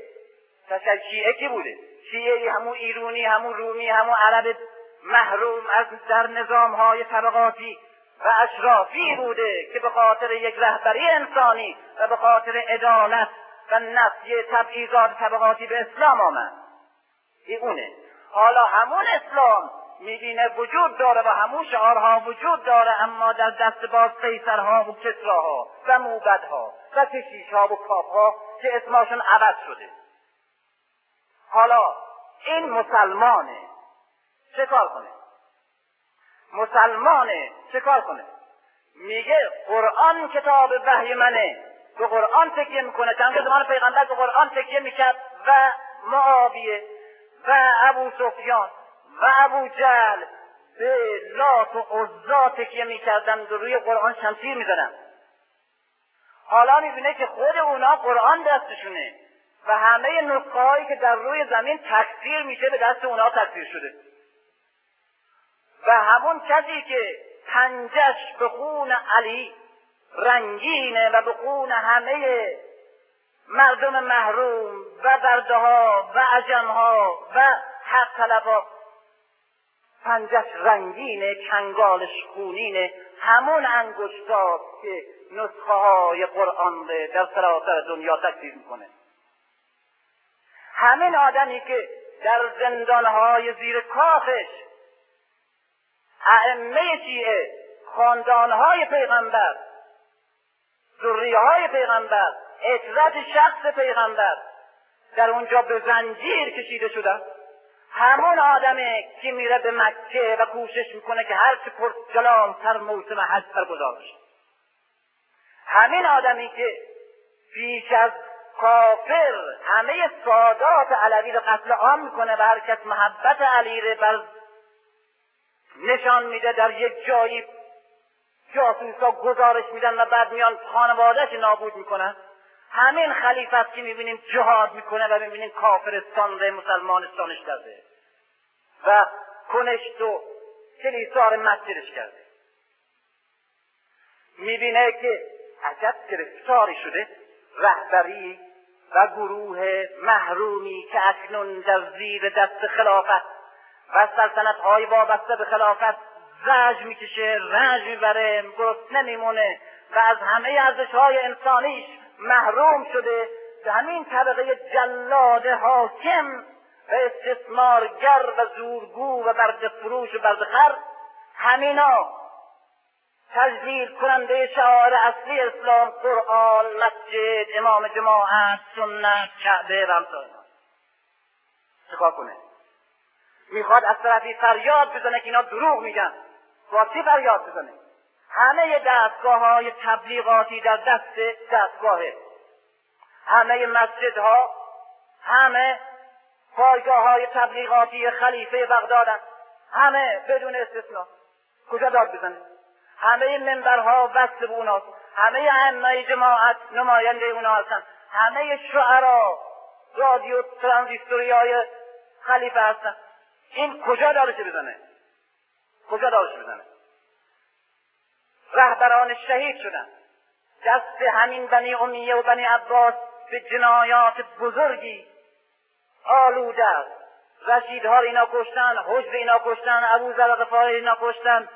تشیع کی بوده؟ شیعه همون ایرونی همون رومی همون عرب محروم از در نظام های طبقاتی و اشرافی بوده که به خاطر یک رهبری انسانی و به خاطر عدالت و نفی تبعیضات طبقاتی به اسلام آمد. این اونه حالا همون اسلام می‌بینه وجود داره و همون شعارها وجود داره اما در دست باز قیصرها و کسراها و موبدها و کشیشها و کاپها که اسمشون عوض شده. حالا این مسلمانه چه کار کنه؟ مسلمانه چه کار کنه؟ میگه قرآن کتاب وحی منه. به قرآن تکیه می‌کنه. چند زمان پیغمبر به قرآن تکیه می‌کرد. و معاویه و ابو سفیان و ابو جهل به لات و عزا تکیه می‌کردن و روی قرآن شمشیر می‌زدن. حالا می‌بینه که خود اونا قرآن دستشونه و همه نسخه که در روی زمین تکثیر میشه به دست اونا تکثیر شده. و همون کسی که پنجش به خون علی رنگینه و به خون همه مردم محروم و برده ها و عجم ها و حق طلبا. پنجش رنگینه کنگالش خونینه همون انگشتاست که نسخه های قرآن در سراسر دنیا تکثیر می‌کنه. همین آدمی که در زندانهای زیر کافش ائمه شیعه خاندانهای پیغمبر ذریه های پیغمبر اطرت شخص پیغمبر در اونجا به زنجیر کشیده شده. همون آدمه که میره به مکه و کوشش می‌کنه که هرچه پر تر موسم حج برگزار بشه. همین آدمی که پیش از کافر همه سادات علوی رو قتل عام می‌کنه و هر کس محبت علی رو بر نشان میده در یک جایی جاسوسا گزارش میدن و بعد میان خانوادهش نابود می‌کنن؟ همین خلیفه است که می‌بینیم جهاد می‌کنه و می‌بینیم کافرستان رو مسلمانستانش کرده. و کنشت و کلیسا رو مسجدش کرده. می‌بینه که عجب گرفتاری شده. رهبری و گروه محرومی که اکنون در زیر دست خلافت و سلطنت های وابسته به خلافت رنج می‌کشه رنج می‌بره گرست نمیمونه و از همه ارزش های انسانیش محروم شده. به همین طبقه جلاد حاکم و استثمارگر و زورگو و برد فروش و برد خر همینا تجلیل کننده شعار اصلی اسلام قرآن مسجد امام جماعت سنت کعبه و امثال چکار کنه؟ می‌خواد از طرفی فریاد بزنه که اینا دروغ میگن. با چی فریاد بزنه. همه دستگاه های تبلیغاتی در دست دستگاهه همه مسجدها همه پایگاه های تبلیغاتی خلیفه بغدادن همه بدون استثنا. کجا داد بزنه؟ همه منبرها وصل به اوناست. همه ائمه جماعت نماینده اونا هستن. همه شعرا رادیو ترانزیستوری های خلیفه هستن. این کجا دارشه بزنه؟ کجا دارشه بزنه رهبران شهید شدن. دست همین بنی امیه و بنی عباس به جنایات بزرگی آلوده است. رشیدها اینا کشتن حجب اینا کشتن ابو ذر اینا کشتن.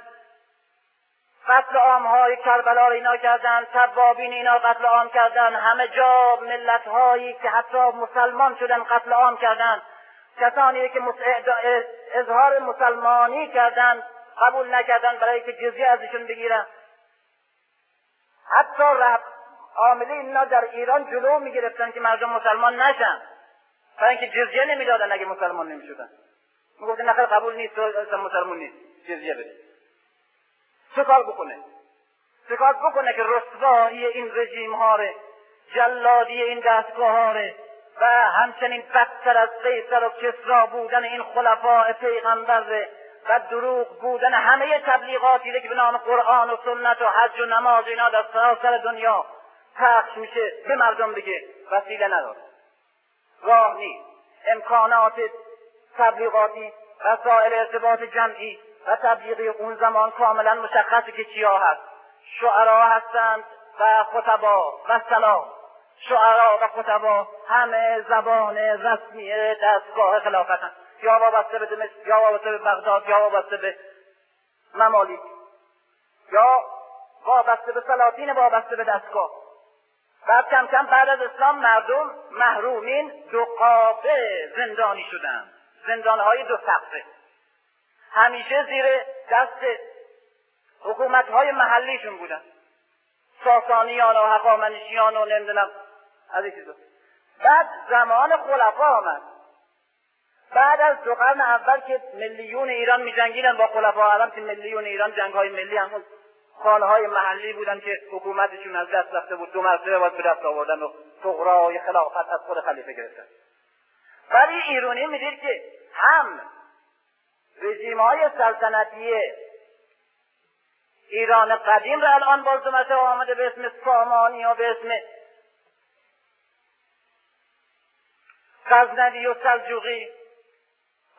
قتل عام های کربلا رو اینا کردن تبابین اینا قتل عام کردن. همه جا ملت هایی که حتی مسلمان شدن قتل عام کردن. کسانی که اظهار مسلمانی کردن. قبول نکردن برای که جزیه ازشون بگیرن. حتی رب عاملی اینا در ایران جلو می‌گرفتن که مردم مسلمان نشن. برای اینکه جزیه نمی‌دادن اگه مسلمان نمی‌شدن. می‌گفتن نخیر قبول نیست تو مسلمان نیست. جزیه بده چه بکنه؟ چه بکنه که رسوایی این رژیم ها جلادی این دستگاه ها و همچنین بدتر از قیصر و کسرا بودن این خلفاء پیغمبر و دروغ بودن همه تبلیغاتی که به نام قرآن و سنت و حج و نماز اینا در سراسر دنیا پخش میشه به مردم بگه وسیله نداره. راه نیست. امکانات تبلیغاتی وسایل ارتباط جمعی و تبلیغی اون زمان کاملا مشخصه که چیا هست. شعرا هستند و خطبا و سلام. شعرا و خطبا همه زبان رسمی دستگاه خلافت یا وابسته به دمشق یا وابسته به بغداد یا وابسته به ممالیک یا وابسته به سلاطین وابسته به دستگاه. بعد کم کم بعد از اسلام مردم محرومین دو قابه زندانی شدن. زندانهای دو سقفه. همیشه زیر دست حکومت های محلیشون بودن. ساسانیان و حقامنشیان و نمی‌دونم از این بعد زمان خلفا آمد. بعد از دو قرن اول که ملیون ایران میجنگیدن با خلفا اعظم که ملیون ایران جنگ های ملی همون خانه های محلی بودن که حکومتشون از دست رفته بود. دو مرتبه باید به دست آوردن و های خلافت از خود خلیفه گرفتن. ولی ایرانی می‌دید که هم رژیم های سلطنتی ایران قدیم را الان باز دومته آمده به اسم سامانی و به اسم غزنوی و سلجوقی.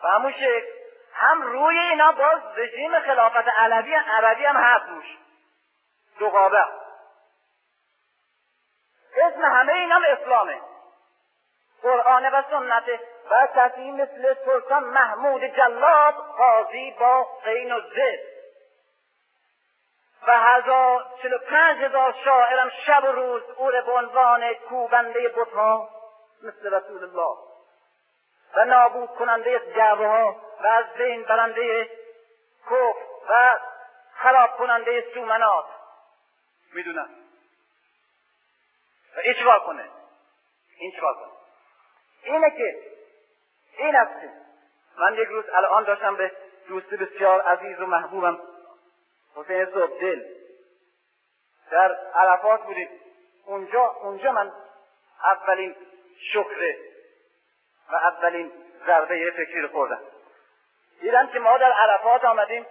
و همون شکل هم روی اینا باز رژیم خلافت علوی عربی هم هست روش دو قابه اسم همه این هم اسلامه. قرآن و سنت و کسی مثل سلطان محمود جلاد قاضی با قین و زد. و هزار چلو پنج هزار شاعرم شب و روز او به عنوان کوبنده بتها مثل رسول الله. و نابود کننده جعبه ها و از بین برنده کف و خراب کننده سومنات. می‌دونم. و این چیکار کنه؟ این چیکار کنه؟ اینه که این است من یک روز الان داشتم به دوست بسیار عزیز و محبوبم حسین دل در عرفات بودیم. اونجا اونجا من اولین شکر و اولین ضربه فکری رو خوردم. دیدم که ما در عرفات آمدیم.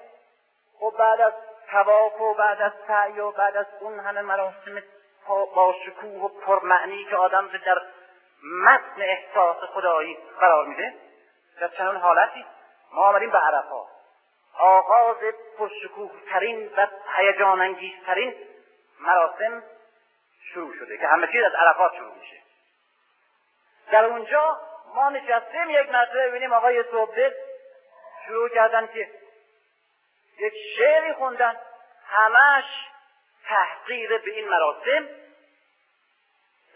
خب بعد از تواف و بعد از سعی و بعد از اون همه مراسم با شکوه و پرمعنی که آدم در متن احساس خدایی قرار میده در چنان حالتی ما آمدیم به عرفات. آغاز پرشکوه ترین و هیجان انگیزترین مراسم شروع شده که همه چیز از عرفات شروع میشه. در اونجا ما نشستیم یک مرتبه ببینیم آقای صبح شروع کردن که یک شعری خوندن. همش تحقیر به این مراسم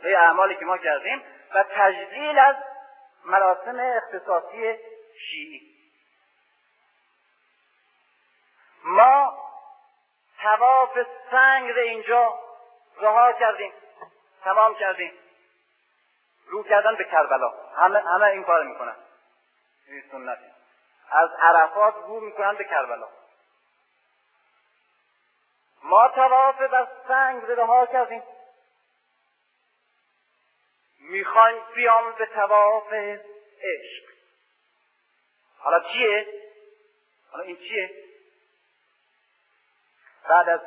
به اعمالی که ما کردیم و تجلیل از مراسم اختصاصی شیعی. ما تواف سنگ رو اینجا رها کردیم تمام کردیم. رو کردن به کربلا. همه, همه این کار می‌کنن. این سنتی از عرفات رو می‌کنن به کربلا. ما تواف بر سنگ رها کردیم. می‌خوایم بیام به تواف عشق. حالا چیه؟ حالا این چیه؟ بعد از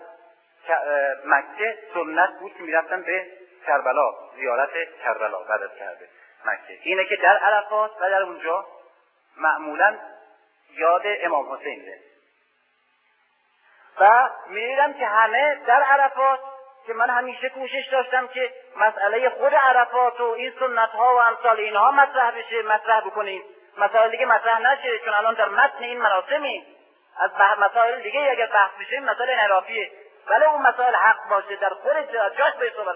مکه سنت بود که می‌رفتن به کربلا زیارت کربلا بعد کرده مکه. اینه که در عرفات و در اونجا معمولا یاد امام حسین ده. و می‌دیدم که همه در عرفات که من همیشه کوشش داشتم که مسئله خود عرفات و این سنت ها و امثال اینها مطرح بشه مطرح بکنیم. مسائل دیگه مطرح نشه چون الان در متن این مراسمی از مسائل دیگه اگر بحث بشه مسائل انحرافیه. ولی اون مسائل حق باشه در خود جاش به صحبت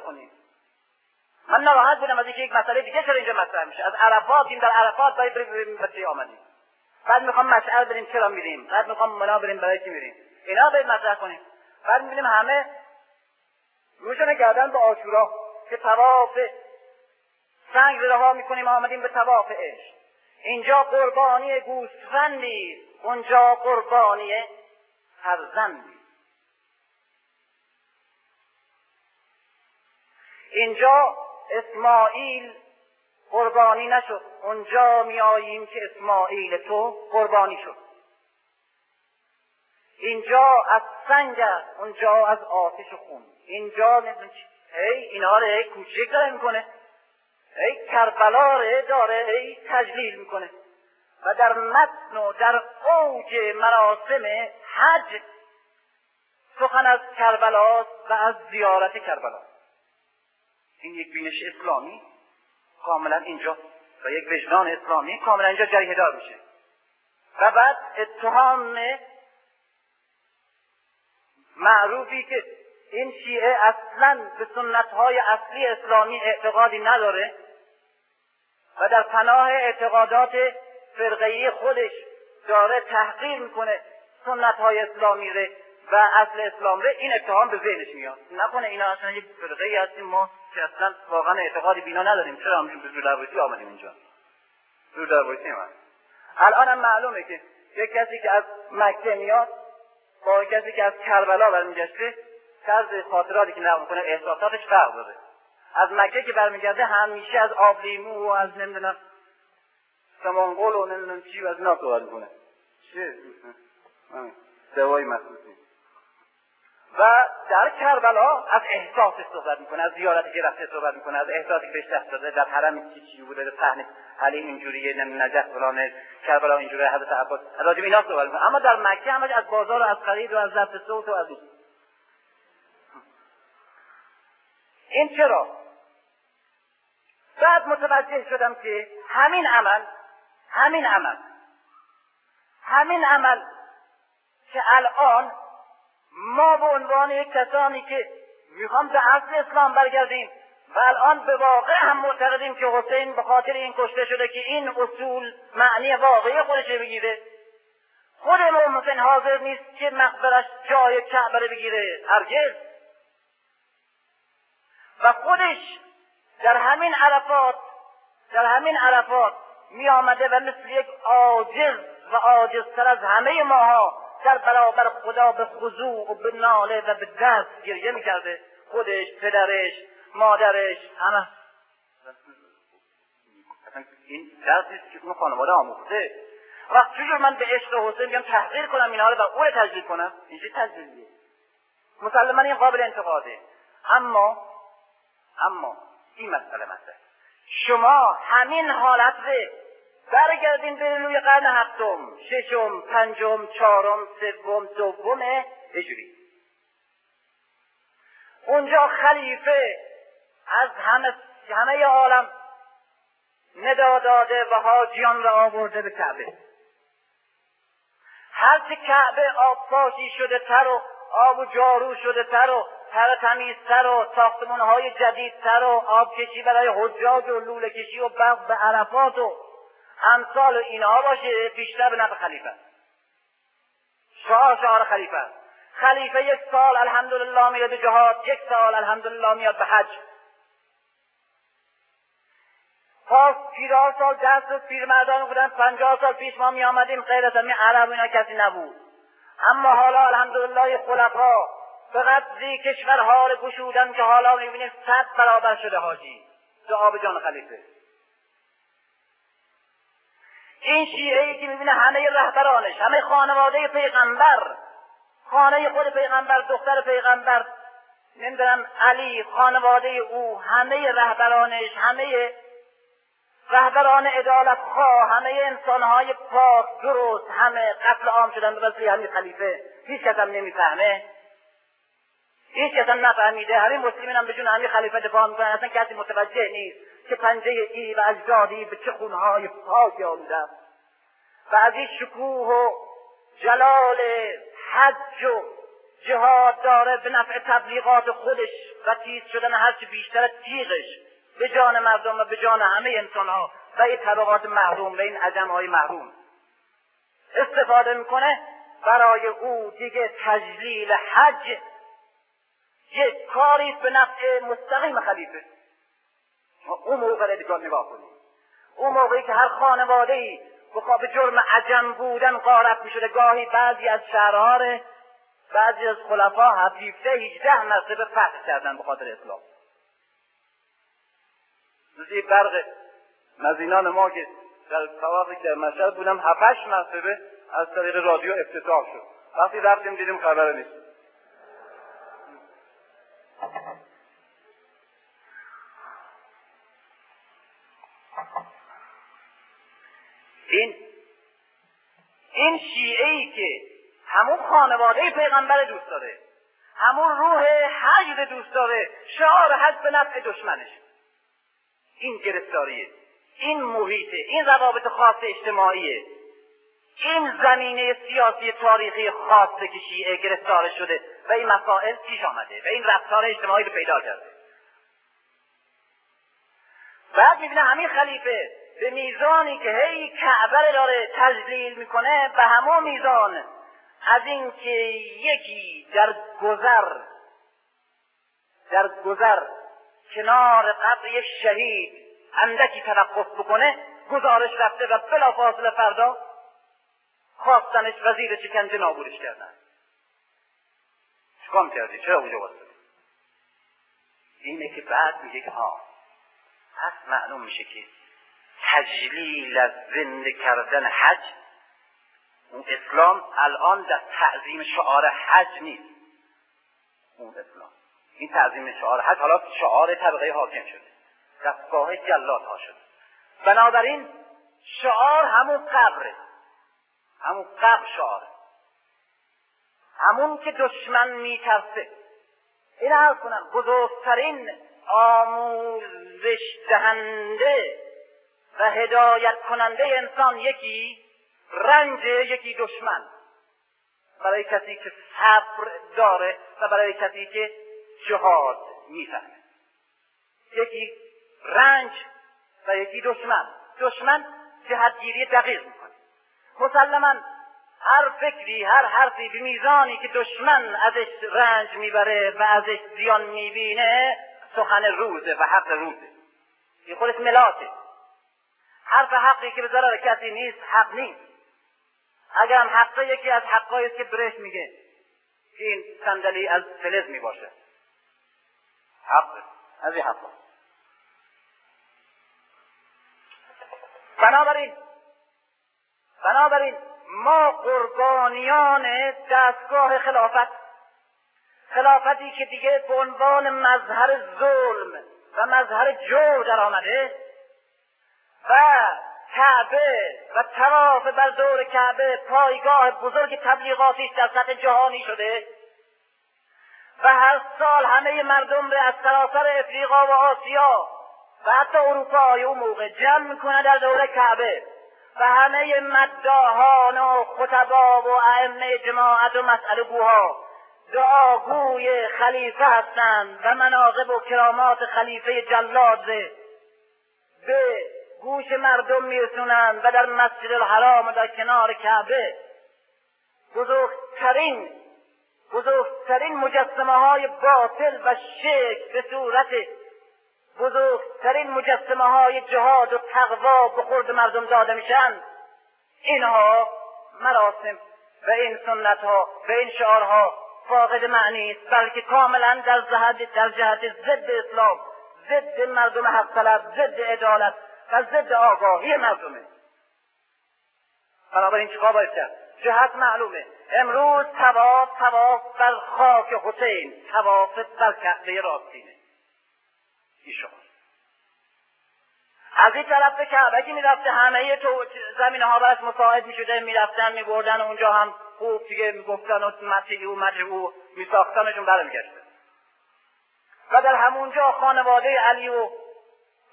من ناراحت بودم از اینکه یک مسئله دیگه چرا اینجا مطرح میشه. از عرفات این در عرفات باید بریم بچه آمدیم؟ بعد می‌خوام مشعر بریم چرا میریم؟ بعد می‌خوام منا بریم برای چی میریم؟ اینا باید مطرح کنیم. بعد می‌بینیم همه روشن کردن به آشورا که تواف سنگ رها می‌کنیم آمدیم به تواف عشق. اینجا قربانی گوسفندی اونجا قربانی فرزندی. اینجا اسماعیل قربانی نشد. اونجا میاییم که اسماعیل تو قربانی شد. اینجا از سنگ است. اونجا از آتش خون. اینجا نمیدون هی اینها رو هی کوچک داره می‌کنه. ای کربلا رو داره ای تجلیل می‌کنه. و در متن و در اوج مراسم حج سخن از کربلاست و از زیارت کربلا این یک بینش اسلامی کاملا اینجا و یک وجدان اسلامی کاملا اینجا جریه دار میشه. و بعد اتهام معروفی که این شیعه اصلا به سنت های اصلی اسلامی اعتقادی نداره و در پناه اعتقادات فرقهی خودش داره تحقیر می‌کنه سنت های اسلامی ره و اصل اسلام ره این اتهام به ذهنش میاد. نکنه اینا اصلا یک فرقه هستیم ما که اصلا واقعا اعتقادی بینا نداریم. چرا همین به درویسی آمدیم اینجا؟ رو درویسی من الان هم معلومه که یک کسی که از مکه میاد با کسی که از کربلا برمیگشته طرز خاطراتی که نقل می‌کنه احساساتش فرق داره. از مکه که برمیگرده همیشه از آب لیمو و از نمی‌دونم سمانگل و نمی‌دونم چی و از اینا صحبت می‌کنه. چه دوای مخصوصی. و در کربلا از احساس صحبت می‌کنه از زیارتی که رفته صحبت می‌کنه از احساسی که بهش دست داده در حرم چی بوده صحنه حلیم اینجوریه نجف فلان کربلا اینجوریه حضرت عباس راجب اینا صحبت می‌کنه. اما در مکه همش از بازار و از خرید و از ضبط صوت و از این. این چرا؟ بعد متوجه شدم که همین عمل همین عمل همین عمل که الان ما به عنوان یک کسانی که می‌خوام به اصل اسلام برگردیم و الان به واقع هم معتقدیم که حسین به خاطر این کشته شده که این اصول معنی واقعی خودش بگیره. خود امام حسین حاضر نیست که مقبرش جای کعبه بگیره. هرگز. و خودش در همین عرفات در همین عرفات می آمده و مثل یک عاجز و عاجزتر از همه ماها در برابر خدا به خضوع و به ناله و به دست گریه می‌کرده. خودش پدرش مادرش همه. این درسی که اون خانواده آموخته. وقت چجور من به عشق حسین بیام تحقیر کنم اینها رو و او رو تجلیل کنم؟ اینجا تجلیلیه؟ مسلما این قابل انتقاده. اما اما این مسئله مسئله شما همین حالت رو برگردیم به روی قرن هفتم ششم پنجم چهارم سوم دوم هجری اونجا خلیفه از همه همه عالم ندا داده و حاجیان را آورده به کعبه. هرچه کعبه آب پاشی شده تر و آب و جارو شده تر و تر تمیزتر و ساختمون های جدیدتر و آب کشی برای حجاج و لوله کشی و بغض به عرفات و امثال اینها باشه بیشتر به نفع خلیفه. شعار شعار خلیفه. خلیفه یک سال الحمدلله میاد به جهاد یک سال الحمدلله میاد به حج. پاس پیرها سال دست و پیرمردان بودن پنجاه سال پیش ما می آمدیم غیر از همین عرب اینا کسی نبود. اما حالا الحمدلله خلفا به قدری کشورها رو گشودن که حالا می‌بینیم صد برابر شده حاجی. دعا به جان خلیفه. این شیعه ای که می‌بینه همه رهبرانش همه خانواده پیغمبر خانه خود پیغمبر دختر پیغمبر نمی‌دونم علی خانواده او همه رهبرانش همه رهبران عدالت خواه همه انسانهای پاک درست همه قتل عام شدن به وسیله همین خلیفه. هیچ کس هم نمی‌فهمه. هیچ کس هم نفهمیده. همین مسلمین هم به جون همین خلیفه دفاع می‌کنن. اصلا کسی متوجه نیست. که پنجه ای و اجدادی به چه خونهای پاکی آلوده و از این شکوه و جلال حج و جهاد داره به نفع تبلیغات خودش و تیز شدن هرچی بیشتر تیغش به جان مردم و به جان همه انسان ها و این طبقات محروم و این عجم های محروم استفاده می‌کنه برای او دیگه تجلیل حج یک کاری به نفع مستقیم خلیفه. اون موقع دیگه نگاه کنیم اون موقعی که هر خانواده ای به جرم عجم بودن قارت می گاهی بعضی از شهرها بعضی از خلفا هفیفته هیچده مرتبه فتح کردن به خاطر اسلام مثل برق مزینان ما که در سواقی که مشهد بودم هفتش مرتبه از طریق رادیو افتتاح شد. وقتی رفتیم دیدیم خبر نیست این این شیعه ای که همون خانواده پیغمبر دوست داره همون روح حجر دوست داره شعار حج به نفع دشمنش. این گرفتاریه این محیطه این روابط خاص اجتماعیه. این زمینه سیاسی تاریخی خاصه که شیعه گرفتار شده و این مسائل پیش آمده و این رفتار اجتماعی رو پیدا کرده. بعد می‌بینه همین خلیفه به میزانی که هی کعبه داره تجلیل می‌کنه به همون میزان. از اینکه یکی در گذر در گذر کنار قبر یک شهید اندکی توقف بکنه گزارش رفته و بلافاصله فردا خواستنش وزیر شکنجه نابودش کردن. چکام کردی چرا اونجا واسه اینه که بعد میگه که ها پس معلوم میشه که تجلیل از زنده کردن حج. اون اسلام الان در تعظیم شعار حج نیست. اون اسلام. این تعظیم شعار حج حالا شعار طبقه حاکم شده. دستگاه جلات ها شده. بنابراین شعار همون قبره. همون قبر شعاره. همون که دشمن میترسه. این عرض کنم. بزرگترین آموزش دهنده و هدایت کننده انسان یکی رنج یکی دشمن. برای کسی که صبر داره و برای کسی که جهاد می‌فهمه. یکی رنج و یکی دشمن. دشمن جهتگیری دقیق می‌کنه. مسلما هر فکری هر حرفی به میزانی که دشمن ازش رنج می‌بره و ازش زیان می‌بینه سخن روزه و حق روزه. این خودش ملاته حرف حقی که به ضرر کسی نیست حق نیست. اگر هم حقه یکی از حقایی که برش میگه که این صندلی از فلز می‌باشه. حق از این حقا بنابراین بنابراین ما قربانیان دستگاه خلافت خلافتی که دیگه به عنوان مظهر ظلم و مظهر جور در آمده و کعبه و تواف بر دور کعبه پایگاه بزرگ تبلیغاتیش در سطح جهانی شده و هر سال همه مردم به از سراسر افریقا و آسیا و حتی اروپا اون موقع جمع می‌کنه در دور کعبه و همه مداهان و خطبا و ائمه جماعت و مسئله گوها دعاگوی خلیفه هستند و مناقب و کرامات خلیفه جلاد به گوش مردم میرسونند و در مسجد الحرام و در کنار کعبه. بزرگترین بزرگترین مجسمه های باطل و شک به صورت بزرگترین مجسمه های جهاد و تقوا به خورد مردم داده میشن اینها مراسم و این سنت ها و این شعارها فاقد معنی است بلکه کاملا در جهت در جهت ضد اسلام ضد مردم حق طلب ضد عدالت و ضد آگاهی مردمه. بنابراین چیکار باید کرد؟ جهت معلومه. امروز تواف تواف بر خاک حسین تواف بر کعبه راستینه. ایشان از این طرف به کعبه که می‌رفته همه تو زمینه ها براش مساعد می‌شده می‌رفتن میبردن و اونجا هم خوب دیگه می‌گفتن و مسیحی و مجهو میساختنشون برمیگشته. و در همونجا خانواده علی و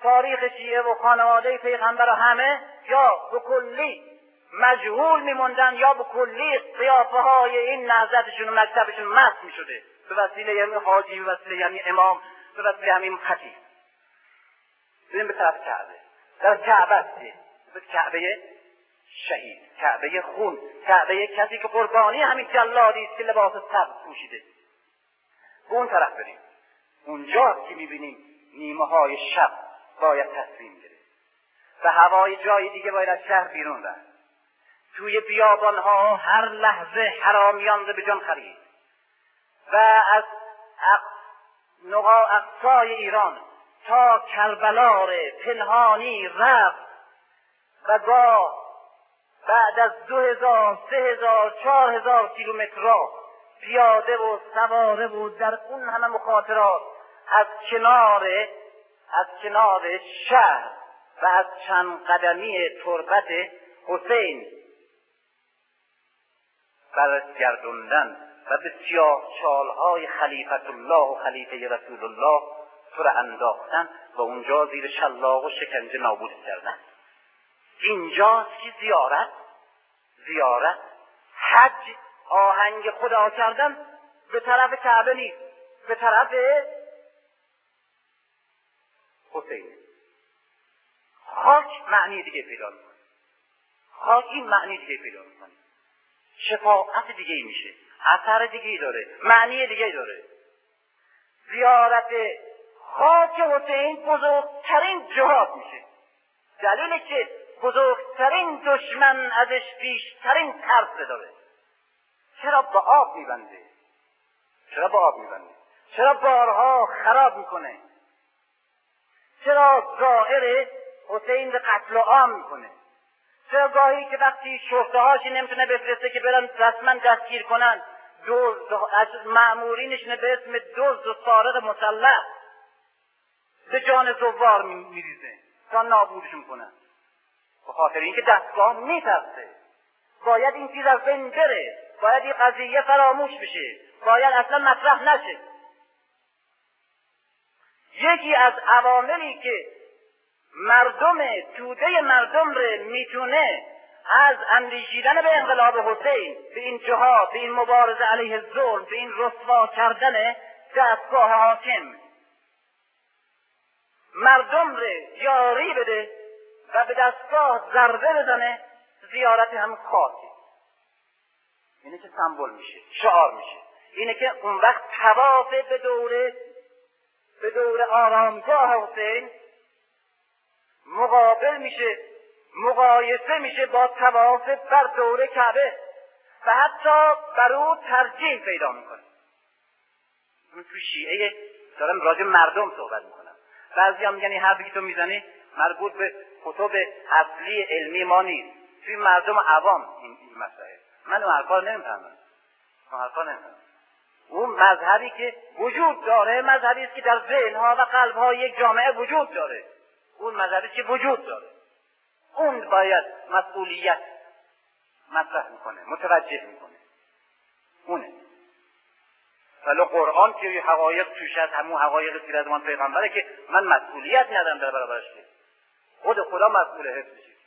تاریخ شیعه و خانواده پیغمبر و همه یا به کلی مجهول میموندن یا به کلی قیافه های این نهضتشون و مکتبشون مست می‌شده. به وسیله یعنی حاجی به وسیله یعنی امام به وسیله همین خطیب. بریم به طرف کعبه. در کعبه است به کعبه شهید کعبه خون کعبه کسی که قربانی همین جلادی است که لباس سبز پوشیده. به اون طرف بریم. اونجاست که می‌بینیم نیمه های شب. باید تصمیم گرفت. و هوای جای دیگه باید از شهر بیرون رفت. توی بیابان ها هر لحظه حرامیان به جان خرید. و از نقا اقصای ایران تا کربلار پنهانی رفت. و گاه بعد از دو هزار سه هزار چهار هزار کیلومتر پیاده و سواره بود در اون همه مخاطرات از کنار از کنار شهر و از چند قدمی تربت حسین. برگردوندن و به سیاه چالهای خلیفت الله و خلیفه رسول الله تو را انداختن و اونجا زیر شلاق و شکنجه نابود کردن. اینجاست که زیارت زیارت حج آهنگ خدا کردن. به طرف کعبه نیست به طرف حسین. خاک معنی دیگه پیدا می‌کنه. خاک این معنی دیگه پیدا می‌کنه. شفاعت دیگه میشه. اثر دیگه داره. معنی دیگه داره. زیارت خاک حسین بزرگترین جهاد میشه. دلیل که بزرگترین دشمن ازش بیشترین ترس داره. چرا به آب میبنده؟ چرا به آب میبنده؟ چرا بارها خراب می‌کنه؟ چرا ظاهر حسین به قتل عام می‌کنه؟ چرا گاهی که وقتی شهده نمی‌تونه بفرسته که برن رسما دستگیر کنن دزد از معمورینشونه به اسم دزد و سارق مسلح به جان زوار میریزه تا نابودشون کنن؟ به خاطر اینکه دستگاه میترسه. باید این چیز از بین بره. باید این قضیه فراموش بشه. باید اصلا مطرح نشه. یکی از عواملی که مردم توده مردم رو می‌تونه از اندیشیدن به انقلاب حسین به این جهاد به این مبارزه علیه ظلم به این رسوا کردن دستگاه حاکم. مردم رو یاری بده و به دستگاه ضربه بزنه زیارت هم خاصی. اینه که سمبل میشه شعار میشه. اینه که اون وقت تواف به دوره به دور آرامگاه حسین مقابل میشه مقایسه میشه با تواف بر دور کعبه و حتی بر او ترجیح پیدا می‌کنه. اون تو شیعه دارم راجع مردم صحبت می‌کنم. بعضی هم این حرفی که تو می‌زنی مربوط به کتب اصلی علمی ما نیست. توی مردم عوام این, این مسائل من اون حرفا نمی‌فهمم. اون حرفا نمی‌فهمم. اون مذهبی که وجود داره مذهبی است که در ذهنها و قلبها یک جامعه وجود داره. اون مذهبی که وجود داره. اون باید مسئولیت مطرح می‌کنه متوجه می‌کنه. اونه. ولی قرآن که حقایق توش از همون حقایق سیرت پیغمبره که من مسئولیت ندارم در برابرش خود خدا مسئول حفظش